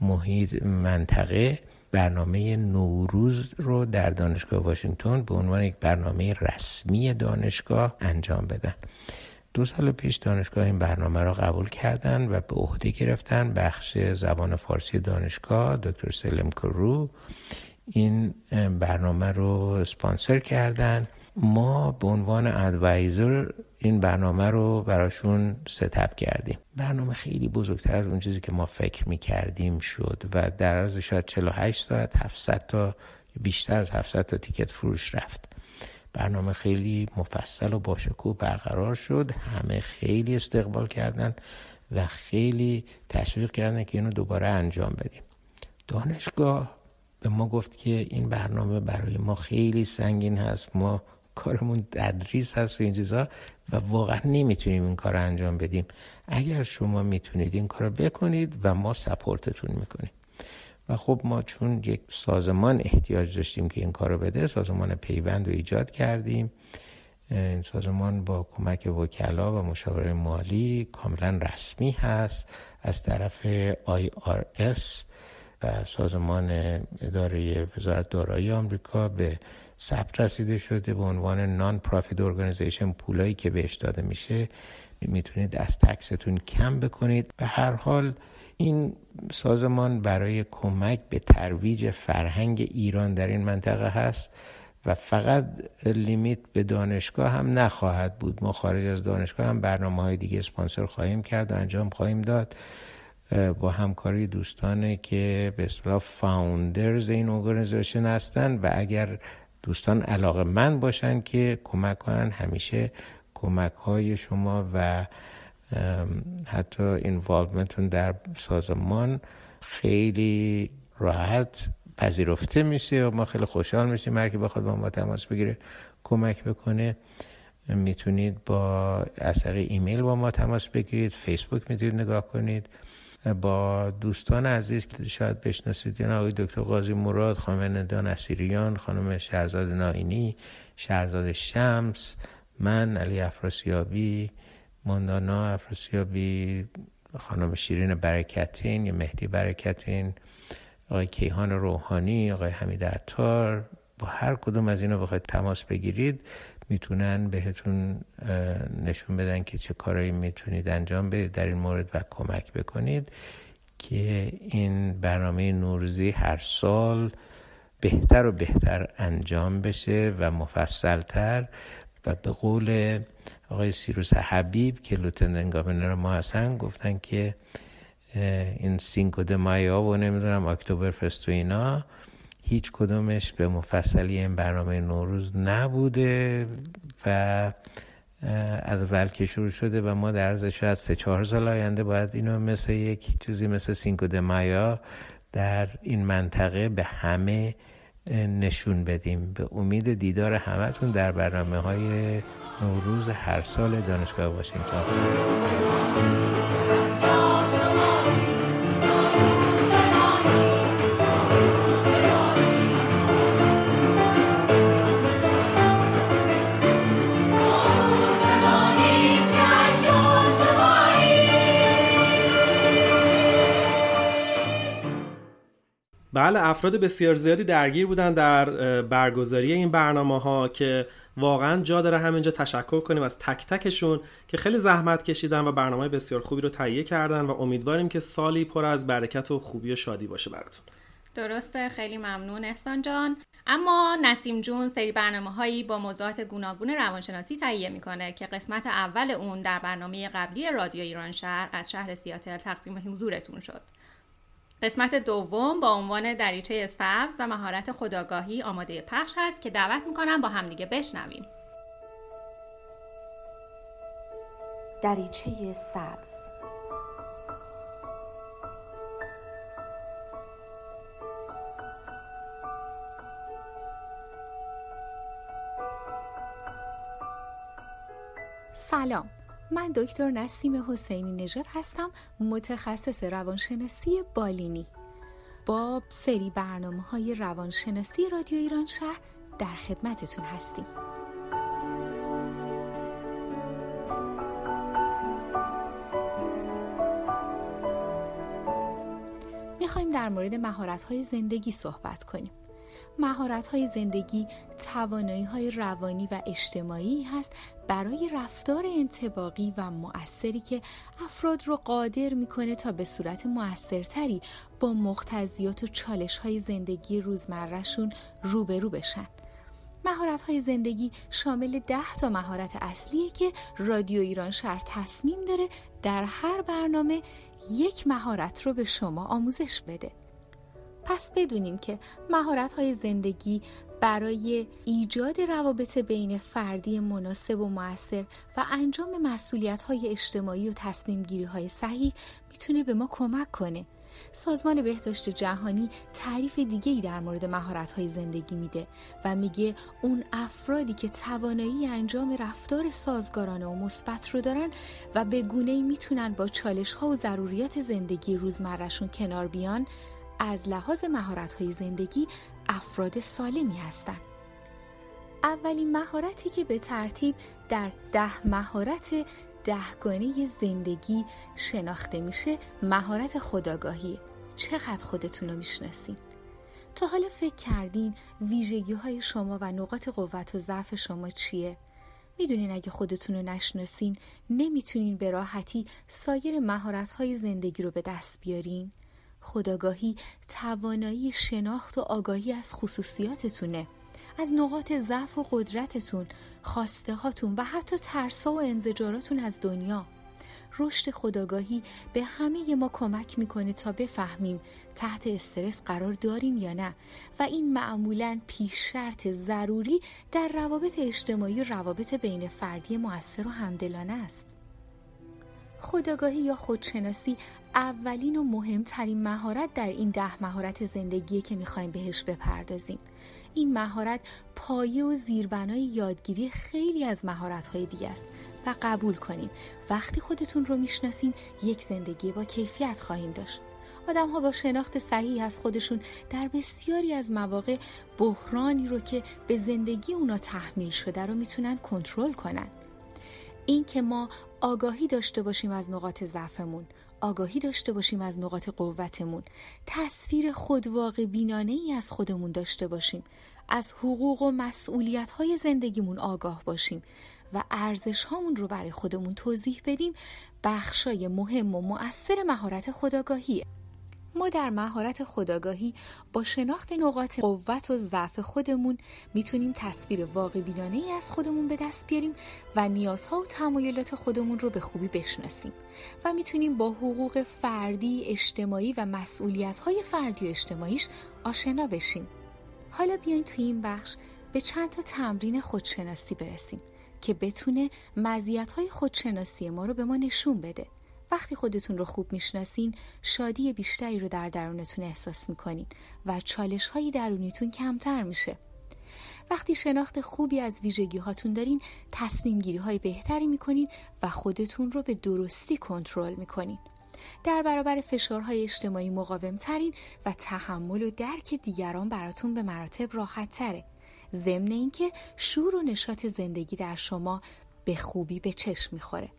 محیط منطقه برنامه نوروز رو در دانشگاه واشنگتن به عنوان یک برنامه رسمی دانشگاه انجام بدن. دو سال پیش دانشگاه این برنامه را قبول کردن و به عهده گرفتن. بخش زبان فارسی دانشگاه دکتر سلم کرو این برنامه رو سپانسر کردن. ما به عنوان ادوایزر این برنامه رو براشون ستپ کردیم. برنامه خیلی بزرگتر از اون چیزی که ما فکر می کردیم شد و در از شاید 48 ساعت 700 تا بیشتر از 700 تا تیکت فروش رفت. برنامه خیلی مفصل و باشکوه برقرار شد. همه خیلی استقبال کردن و خیلی تشویق کردن که اینو دوباره انجام بدیم. دانشگاه به ما گفت که این برنامه برای ما خیلی سنگین هست ما کارمون تدریس هست و این چیزا و واقعا نمی‌تونیم این کار انجام بدیم. اگر شما می‌تونید این کار بکنید و ما سپورتتون می‌کنیم. و خب ما چون یک سازمان احتیاج داشتیم که این کارو بده سازمان پیوند رو ایجاد کردیم. این سازمان با کمک وکلا و مشاوره مالی کاملا رسمی هست از طرف IRS و سازمان اداره وزارت دارایی آمریکا به ثبت رسیده شده به عنوان نان پرافیت ارگانیزیشن پولایی که بهش داده میشه می‌تونید از تکستون کم بکنید. به هر حال این سازمان برای کمک به ترویج فرهنگ ایران در این منطقه هست و فقط limit به دانشگاه هم نخواهد بود. ما خارج از دانشگاه هم برنامه های دیگه اسپانسر خواهیم کرد و انجام خواهیم داد. با همکاری دوستانی که به اصطلاح founders این organization هستن و اگر دوستان علاقه‌مند باشن که کمک کنن همیشه کمک های شما و حتی involvement تون در سازمان خیلی راحت پذیرفته میشه و ما خیلی خوشحال میشیم. هر کی بخواد با ما تماس بگیره کمک بکنه. می‌تونید با از ایمیل با ما تماس بگیرید فیسبوک می‌تونید نگاه کنید. با دوستان عزیز که شاید بشناسید یعنی آقای دکتر قاضی مراد خانم ندان اسیریان خانم شهرزاد ناینی شهرزاد شمس من علی افراسیابی ماندانا افراسیابی خانم شیرین برکتین یا مهدی برکتین آقای کیهان روحانی آقای حمید عطار با هر کدوم از اینا بخواید تماس بگیرید می‌تونن بهتون نشون بدن که چه کارایی می‌تونید انجام بدید در این مورد و کمک بکنید که این برنامه نورزی هر سال بهتر و بهتر انجام بشه و مفصلتر و به قول آقای سیروس حبیب که lieutenant governor ما هستن گفتن که این Cinco de Mayo و نمی‌دونم Oktoberfest و اینا هیچ کدومش به مفصلی این برنامه نوروز نبوده و از اول که شروع شده و ما در عرض شاید سه چهار سال آینده باید اینو مثل یک چیزی مثل Cinco de Mayo در این منطقه به همه نشون بدیم. به امید دیدار همتون در برنامه های نوروز هر سال دانشگاه واشنگتن. بله افراد بسیار زیادی درگیر بودن در برگزاری این برنامه ها که واقعا جا داره همینجا تشکر کنیم از تک تکشون که خیلی زحمت کشیدن و برنامه بسیار خوبی رو تهیه کردن و امیدواریم که سالی پر از برکت و خوبی و شادی باشه براتون. درسته خیلی ممنون احسان جان. اما نسیم جون سری برنامه هایی با موضوعات گوناگون روانشناسی تهیه می‌کنه که قسمت اول اون در برنامه قبلی رادیو ایران شهر از شهر سیاتل تقدیم حضورتون شد. قسمت دوم با عنوان دریچه سبز و مهارت خداگاهی آماده پخش هست که دعوت می‌کنم با همدیگه بشنویم. دریچه سبز. سلام. من دکتر نسیم حسینی نژاد هستم متخصص روانشناسی بالینی. با سری برنامه های روانشناسی رادیو ایران شهر در خدمتتون هستیم. می‌خوایم در مورد مهارت های زندگی صحبت کنیم. مهارت های زندگی توانایی های روانی و اجتماعی هست برای رفتار انتباقی و مؤثری که افراد رو قادر می‌کنه تا به صورت مؤثرتری با مختزیات و چالش های زندگی روزمرهشون روبرو بشن. مهارت های زندگی شامل ده تا مهارت اصلیه که رادیو ایران شهر تصمیم داره در هر برنامه یک مهارت رو به شما آموزش بده. پس بدونیم که مهارت های زندگی برای ایجاد روابط بین فردی مناسب و موثر و انجام مسئولیت های اجتماعی و تصمیم گیری های صحیح می‌تونه به ما کمک کنه. سازمان بهداشت جهانی تعریف دیگه ای در مورد مهارت های زندگی میده و میگه اون افرادی که توانایی انجام رفتار سازگارانه و مثبت رو دارن و به گونه ای می‌تونن با چالش ها و ضروریات زندگی روزمرهشون کنار بیان از لحاظ های زندگی افراد سالمی هستند. اولین مهارتی که به ترتیب در ده مهارت دهگانه زندگی شناخته میشه مهارت خداگاهی چقدر خودتون رو می‌شناسین تا حالا فکر کردین ویژگی های شما و نقاط قوت و ضعف شما چیه؟ می‌دونین اگه خودتون رو نشناسین نمی‌تونین به راحتی سایر مهارت های زندگی رو به دست بیارین؟ خداگاهی توانایی شناخت و آگاهی از خصوصیاتتونه از نقاط ضعف و قدرتتون خواسته هاتون و حتی ترسا و انزجاراتون از دنیا. رشد خداگاهی به همه ما کمک می‌کنه تا بفهمیم تحت استرس قرار داریم یا نه و این معمولا پیش شرط ضروری در روابط اجتماعی و روابط بین فردی موثر و همدلانه است. خداگاهی یا خودشناسی اولین و مهمترین مهارت در این ده مهارت زندگی که می‌خوایم بهش بپردازیم. این مهارت پایه و زیربنای یادگیری خیلی از مهارت دیگه است و قبول کنیم وقتی خودتون رو می‌شناسین یک زندگی با کیفیت خواهیم داشت. آدم ها با شناخت صحیح از خودشون در بسیاری از مواقع بحرانی رو که به زندگی اونا تحمیل شده رو می‌تونن کنترل کنن. این که ما آگاهی داشته باشیم از نقاط ضعفمون آگاهی داشته باشیم از نقاط قوتمون. تصویر خودواقع بینانه ای از خودمون داشته باشیم. از حقوق و مسئولیت های زندگیمون آگاه باشیم و ارزش هامون رو برای خودمون توضیح بدیم. بخشای مهم و مؤثر مهارت خداگاهیه ما در مهارت خداگاهی با شناخت نقاط قوت و ضعف خودمون می‌تونیم تصویر واقع بینانه ای از خودمون به دست بیاریم و نیازها و تمایلات خودمون رو به خوبی بشناسیم و می‌تونیم با حقوق فردی، اجتماعی و مسئولیت های فردی و اجتماعیش آشنا بشیم. حالا بیاین توی این بخش به چند تا تمرین خودشناسی برسیم که بتونه مزیت های خودشناسی ما رو به ما نشون بده. وقتی خودتون رو خوب می‌شناسین شادی بیشتری رو در درونتون احساس می‌کنین و چالش های درونیتون کمتر میشه. وقتی شناخت خوبی از ویژگی هاتون دارین تصمیم گیری های بهتری می‌کنین و خودتون رو به درستی کنترل می‌کنین. در برابر فشارهای اجتماعی مقاوم ترین و تحمل و درک دیگران براتون به مراتب راحت تره ضمن اینکه شور و نشاط زندگی در شما به خوبی به چشم می‌خوره.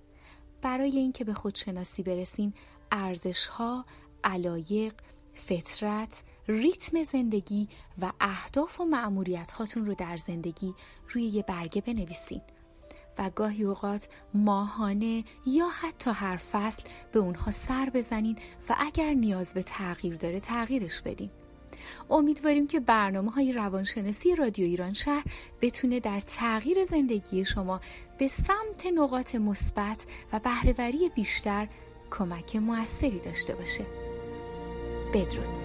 برای اینکه به خودشناسی برسین ارزش ها، علایق، فطرت، ریتم زندگی و اهداف و معمولیت هاتون رو در زندگی روی یه برگه بنویسین. و گاهی اوقات ماهانه یا حتی هر فصل به اونها سر بزنین و اگر نیاز به تغییر داره تغییرش بدین. امیدواریم که برنامه های روانشناسی رادیو ایران شهر بتونه در تغییر زندگی شما به سمت نقاط مثبت و بهرهوری بیشتر کمک موثری داشته باشه. بدرود.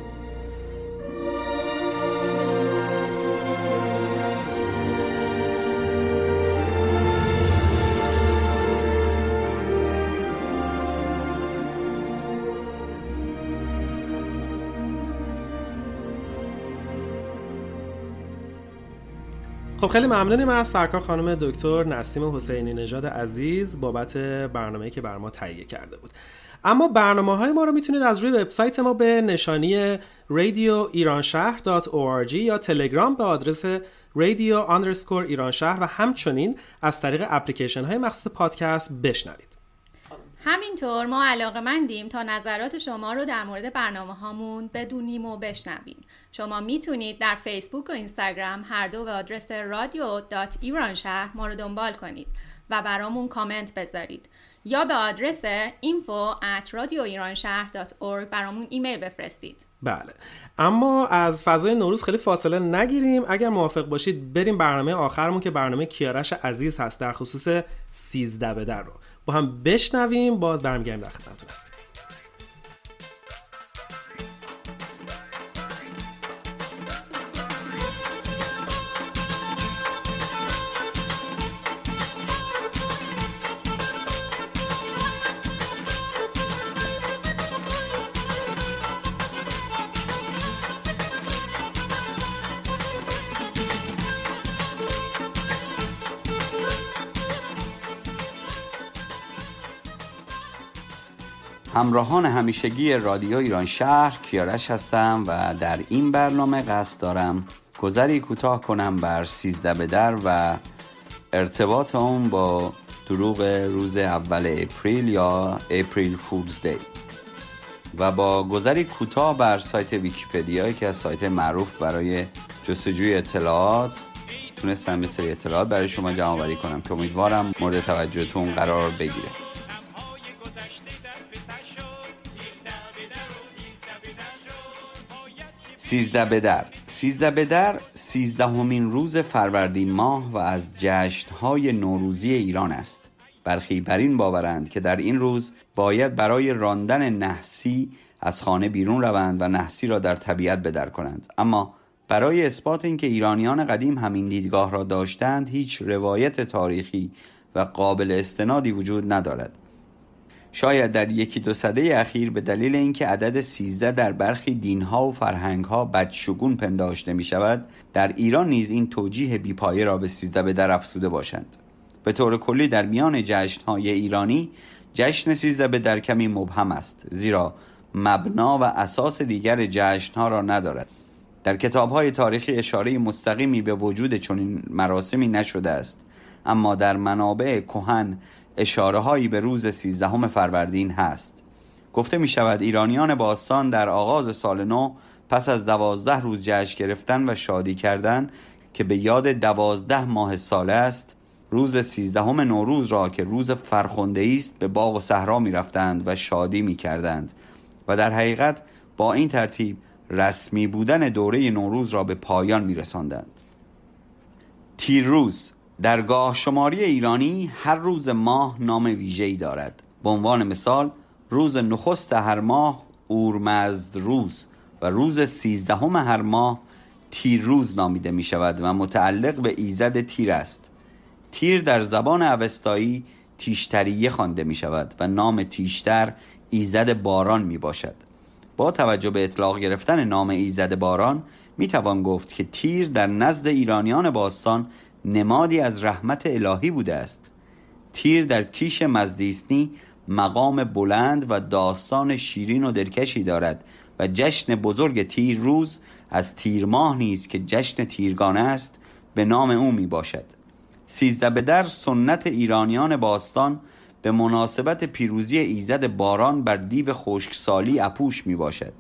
خب خیلی ممنونیم از سرکار خانم دکتر نسیم حسینی نژاد عزیز بابت برنامه‌ای که بر ما تهیه کرده بود. اما برنامه های ما رو می‌تونید از روی وبسایت ما به نشانی رادیو ایران شهر یا تلگرام به آدرس رادیو ایران شهر و همچنین از طریق اپلیکیشن های مخصوص پادکست بشنوید. همینطور ما علاقه مندیم تا نظرات شما رو در مورد برنامه هامون بدونیم و بشنویم. شما می‌تونید در فیسبوک و اینستاگرام هر دو به آدرس رادیو دات ایران شهر ما رو دنبال کنید و برامون کامنت بذارید. یا به آدرس info at برامون ایمیل بفرستید. بله. اما از فضای نوروز خیلی فاصله نگیریم. اگر موافق باشید بریم برنامه آخرمون که برنامه کیارش عزیز هست در خصوص سیزده به در رو. با هم بشنویم باز برمیگردیم در خدمتتون هستیم. همراهان همیشگی رادیو ایران شهر کیارش هستم و در این برنامه قصد دارم گذری کوتاه کنم بر سیزده به در و ارتباط اون با دروغ روز اول April یا April Fool's Day. و با گذری کوتاه بر سایت ویکیپدیا که از سایت معروف برای جستجوی اطلاعات تونستم یه سری اطلاعات برای شما جمع کنم که امیدوارم مورد توجهتون قرار بگیره. سیزده به در. سیزده به در سیزدهمین روز فروردین ماه و از جشنهای نوروزی ایران است. برخی بر این باورند که در این روز باید برای راندن نحسی از خانه بیرون روند و نحسی را در طبیعت بدر کنند. اما برای اثبات اینکه ایرانیان قدیم همین دیدگاه را داشتند هیچ روایت تاریخی و قابل استنادی وجود ندارد. شاید در یکی دو سده اخیر به دلیل اینکه عدد سیزده در برخی دینها و فرهنگها بدشگون پنداشته می شود در ایران نیز این توجیه بیپایه را به سیزده به در افسوده باشند. به طور کلی در میان جشنهای ایرانی جشن سیزده به در کمی مبهم است زیرا مبنا و اساس دیگر جشنها را ندارد. در کتابهای تاریخی اشاره مستقیمی به وجود چنین مراسمی نشده است. اما در منابع کهن اشاره هایی به روز سیزدهم فروردین هست گفته می شود ایرانیان باستان در آغاز سال نو پس از دوازده روز جشن گرفتن و شادی کردن که به یاد دوازده ماه ساله است روز سیزدهم نوروز را که روز فرخنده است به باغ و صحرا می رفتند و شادی می کردند و در حقیقت با این ترتیب رسمی بودن دوره نوروز را به پایان می رساندند. تیرروز در گاه شماری ایرانی هر روز ماه نام ویژه‌ای دارد. به عنوان مثال روز نخست هر ماه اورمزد روز و روز سیزدهم هر ماه تیر روز نامیده می شود و متعلق به ایزد تیر است. تیر در زبان اوستایی تیشتریه خوانده می شود و نام تیشتر ایزد باران می باشد با توجه به اطلاق گرفتن نام ایزد باران می توان گفت که تیر در نزد ایرانیان باستان نمادی از رحمت الهی بوده است. تیر در کیش مزدیسنی مقام بلند و داستان شیرین و دلکشی دارد و جشن بزرگ تیر روز از تیر ماه نیز که جشن تیرگانه است به نام او می باشد. سیزده به در سنت ایرانیان باستان به مناسبت پیروزی ایزد باران بر دیو خشکسالی اپوش می باشد.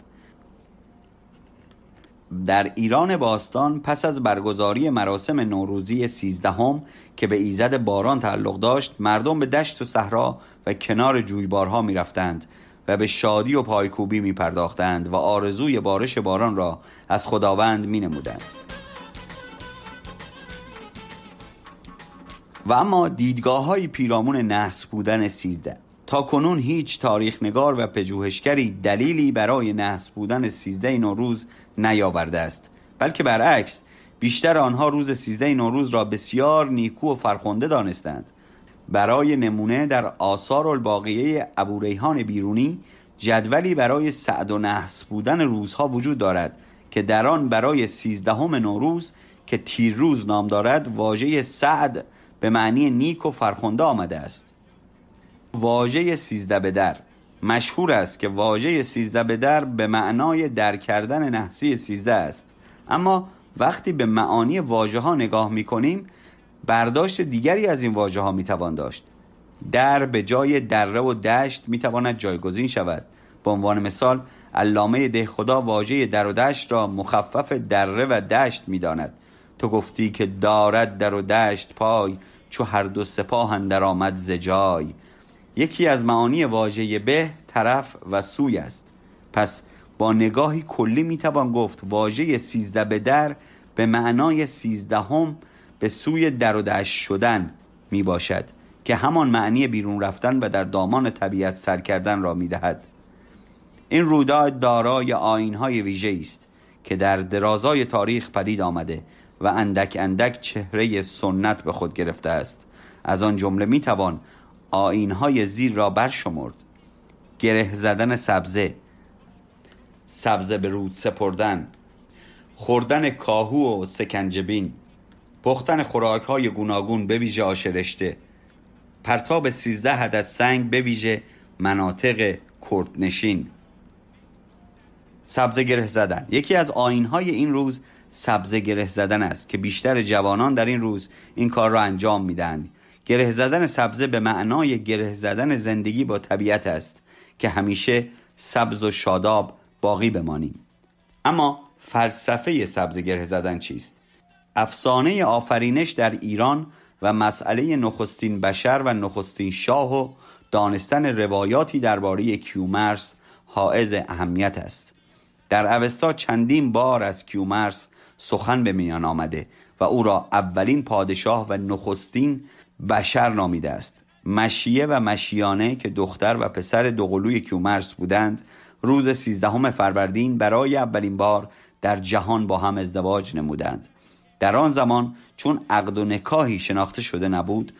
در ایران باستان پس از برگزاری مراسم نوروزی سیزدهم که به ایزد باران تعلق داشت مردم به دشت و صحرا و کنار جویبارها می رفتند و به شادی و پایکوبی می پرداختند و آرزوی بارش باران را از خداوند می نمودند. و اما دیدگاه های پیرامون نحس بودن سیزده تا کنون هیچ تاریخ نگار و پژوهشگری دلیلی برای نحس بودن سیزده نوروز نیاورده است بلکه برعکس بیشتر آنها روز سیزده نوروز را بسیار نیکو و فرخنده دانستند. برای نمونه در آثار الباقیه ابو ریحان بیرونی جدولی برای سعد و نحس بودن روزها وجود دارد که در آن برای سیزدهم نوروز که تیر روز نام دارد واژه سعد به معنی نیک و فرخنده آمده است. واژه سیزده به در. مشهور است که واژه سیزده به در به معنای در کردن نحسی سیزده است. اما وقتی به معانی واژه ها نگاه می کنیم برداشت دیگری از این واژه ها می توان داشت. در به جای دره و دشت می تواند جایگزین شود. به عنوان مثال علامه ده خدا واژه در و دشت را مخفف دره و دشت می داند تو گفتی که دارد در و دشت پای چو هر دو سپاه در آمد زجای یکی از معانی واژه به طرف و سوی است پس با نگاهی کلی می‌توان گفت واژه سیزده به در به معنای سیزدهم به سوی در و دشت شدن می باشد که همان معنی بیرون رفتن و در دامان طبیعت سر کردن را می دهد. این رویداد دارای آینهای ویژه است که در درازای تاریخ پدید آمده و اندک اندک چهره سنت به خود گرفته است از آن جمله می توان آینهای زیر را برشمرد. گره زدن سبزه. سبزه به رود سپردن. خوردن کاهو و سکنجبین پختن خوراک های گوناگون به ویژه آشرشته. پرتاب سیزده عدد سنگ به ویژه مناطق کردنشین. سبزه گره زدن. یکی از های این روز سبزه گره زدن است که بیشتر جوانان در این روز این کار را انجام می‌دهند. گره زدن سبزه به معنای گره زدن زندگی با طبیعت است که همیشه سبز و شاداب باقی بمانیم. اما فلسفه سبز گره زدن چیست؟ افسانه آفرینش در ایران و مسئله نخستین بشر و نخستین شاه و دانستن روایاتی درباره کیومرس حائز اهمیت است. در اوستا چندین بار از کیومرس سخن به میان آمده و او را اولین پادشاه و نخستین بشر نامیده است. مشیه و مشیانه که دختر و پسر دوقلوی کیومرس بودند روز سیزدهم فروردین برای اولین بار در جهان با هم ازدواج نمودند. در آن زمان چون عقد و نکاهی شناخته شده نبود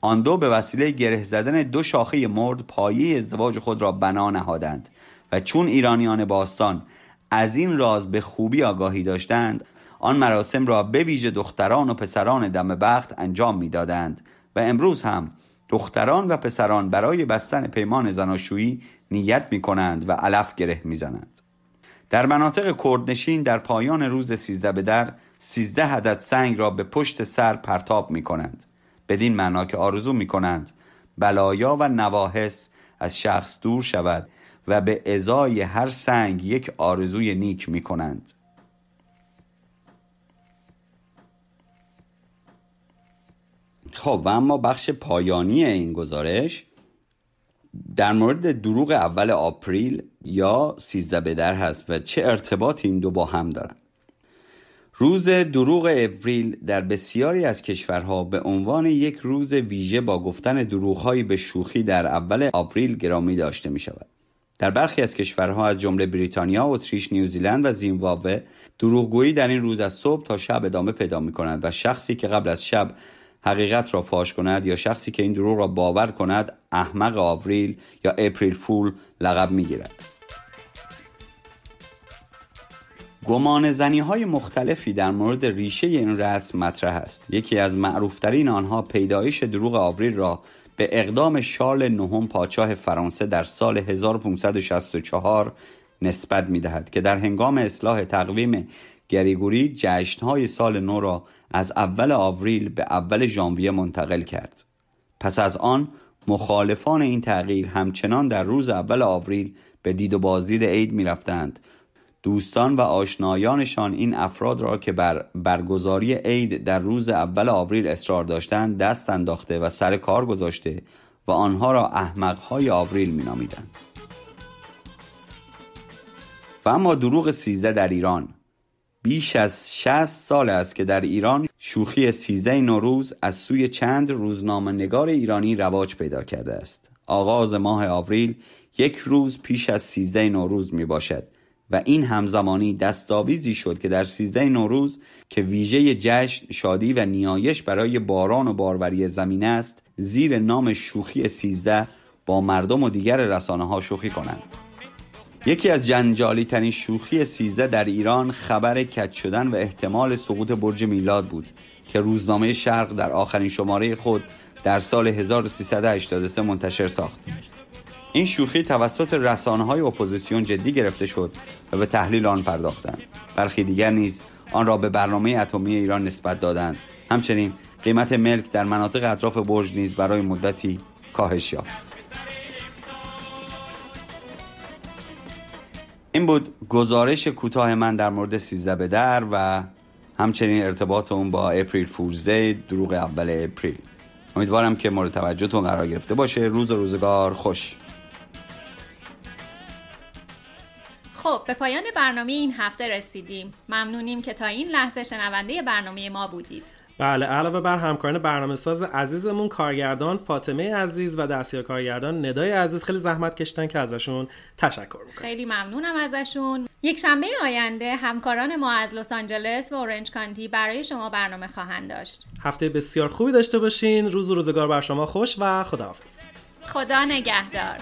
آن دو به وسیله گره زدن دو شاخه مرد پایه ازدواج خود را بنا نهادند و چون ایرانیان باستان از این راز به خوبی آگاهی داشتند آن مراسم را به ویژه دختران و پسران دم بخت انجام می‌دادند و امروز هم دختران و پسران برای بستن پیمان زناشویی نیت می کنند و علف گره می‌زنند. در مناطق کردنشین در پایان روز سیزده به در سیزده عدد سنگ را به پشت سر پرتاب می کنند بدین معنا که آرزو می کنند بلایا و نواحس از شخص دور شود و به ازای هر سنگ یک آرزوی نیک می کنند خب و اما بخش پایانی این گزارش در مورد دروغ اول April یا سیزده بدر هست و چه ارتباطی این دو با هم دارن روز دروغ April در بسیاری از کشورها به عنوان یک روز ویژه با گفتن دروغهایی به شوخی در اول April گرامی داشته می شود. در برخی از کشورها از جمله بریتانیا، اتریش، نیوزیلند و زیمبابوه دروغگویی در این روز از صبح تا شب ادامه پیدا می کند و شخصی که قبل از شب حقیقت را فاش کند یا شخصی که این دروغ را باور کند احمق آوریل یا اپریل فول لقب می گیرد. گمان زنی های مختلفی در مورد ریشه این رسم مطرح است یکی از معروفترین آنها پیدایش دروغ آوریل را به اقدام شارل نهم پادشاه فرانسه در سال 1564 نسبت می دهد که در هنگام اصلاح تقویم گریگوری جشنهای سال نو را از اول آوریل به اول ژانویه منتقل کرد. پس از آن مخالفان این تغییر همچنان در روز اول آوریل به دید و بازدید عید می رفتند دوستان و آشنایانشان این افراد را که بر برگزاری عید در روز اول آوریل اصرار داشتند دست انداخته و سر کار گذاشته و آنها را احمقهای آوریل می نامیدند. و اما دروغ سیزده در ایران. بیش از 60 سال است که در ایران شوخی سیزده نوروز از سوی چند روزنامه نگار ایرانی رواج پیدا کرده است. آغاز ماه آوریل یک روز پیش از سیزده نوروز می باشد و این همزمانی دستاویزی شد که در سیزده نوروز که ویژه جشن شادی و نیایش برای باران و باروری زمین است زیر نام شوخی سیزده با مردم و دیگر رسانه ها شوخی کنند. یکی از جنجالی ترین شوخی سیزده در ایران خبر کج شدن و احتمال سقوط برج میلاد بود که روزنامه شرق در آخرین شماره خود در سال 1383 منتشر ساخت. این شوخی توسط رسانه های اپوزیسیون جدی گرفته شد و به تحلیل آن پرداختند. برخی دیگر نیز آن را به برنامه اتمی ایران نسبت دادند. همچنین قیمت ملک در مناطق اطراف برج نیز برای مدتی کاهش یافت. این بود گزارش کوتاه من در مورد سیزده به در و همچنین ارتباط اون با اپریل فورزده دروغ اول اپریل. امیدوارم که مورد توجهتون قرار گرفته باشه. روز و روزگار خوش. خب به پایان برنامه این هفته رسیدیم. ممنونیم که تا این لحظه شنونده برنامه ما بودید. بله علاوه بر همکاران برنامه ساز عزیزمون کارگردان فاطمه عزیز و دستیار کارگردان ندای عزیز خیلی زحمت کشتن که ازشون تشکر می‌کنم خیلی ممنونم ازشون. یک شنبه آینده همکاران ما از لس آنجلس و اورنج کانتی برای شما برنامه خواهند داشت. هفته بسیار خوبی داشته باشین. روز و روزگار بر شما خوش و خداحافظ. خدا نگهدار.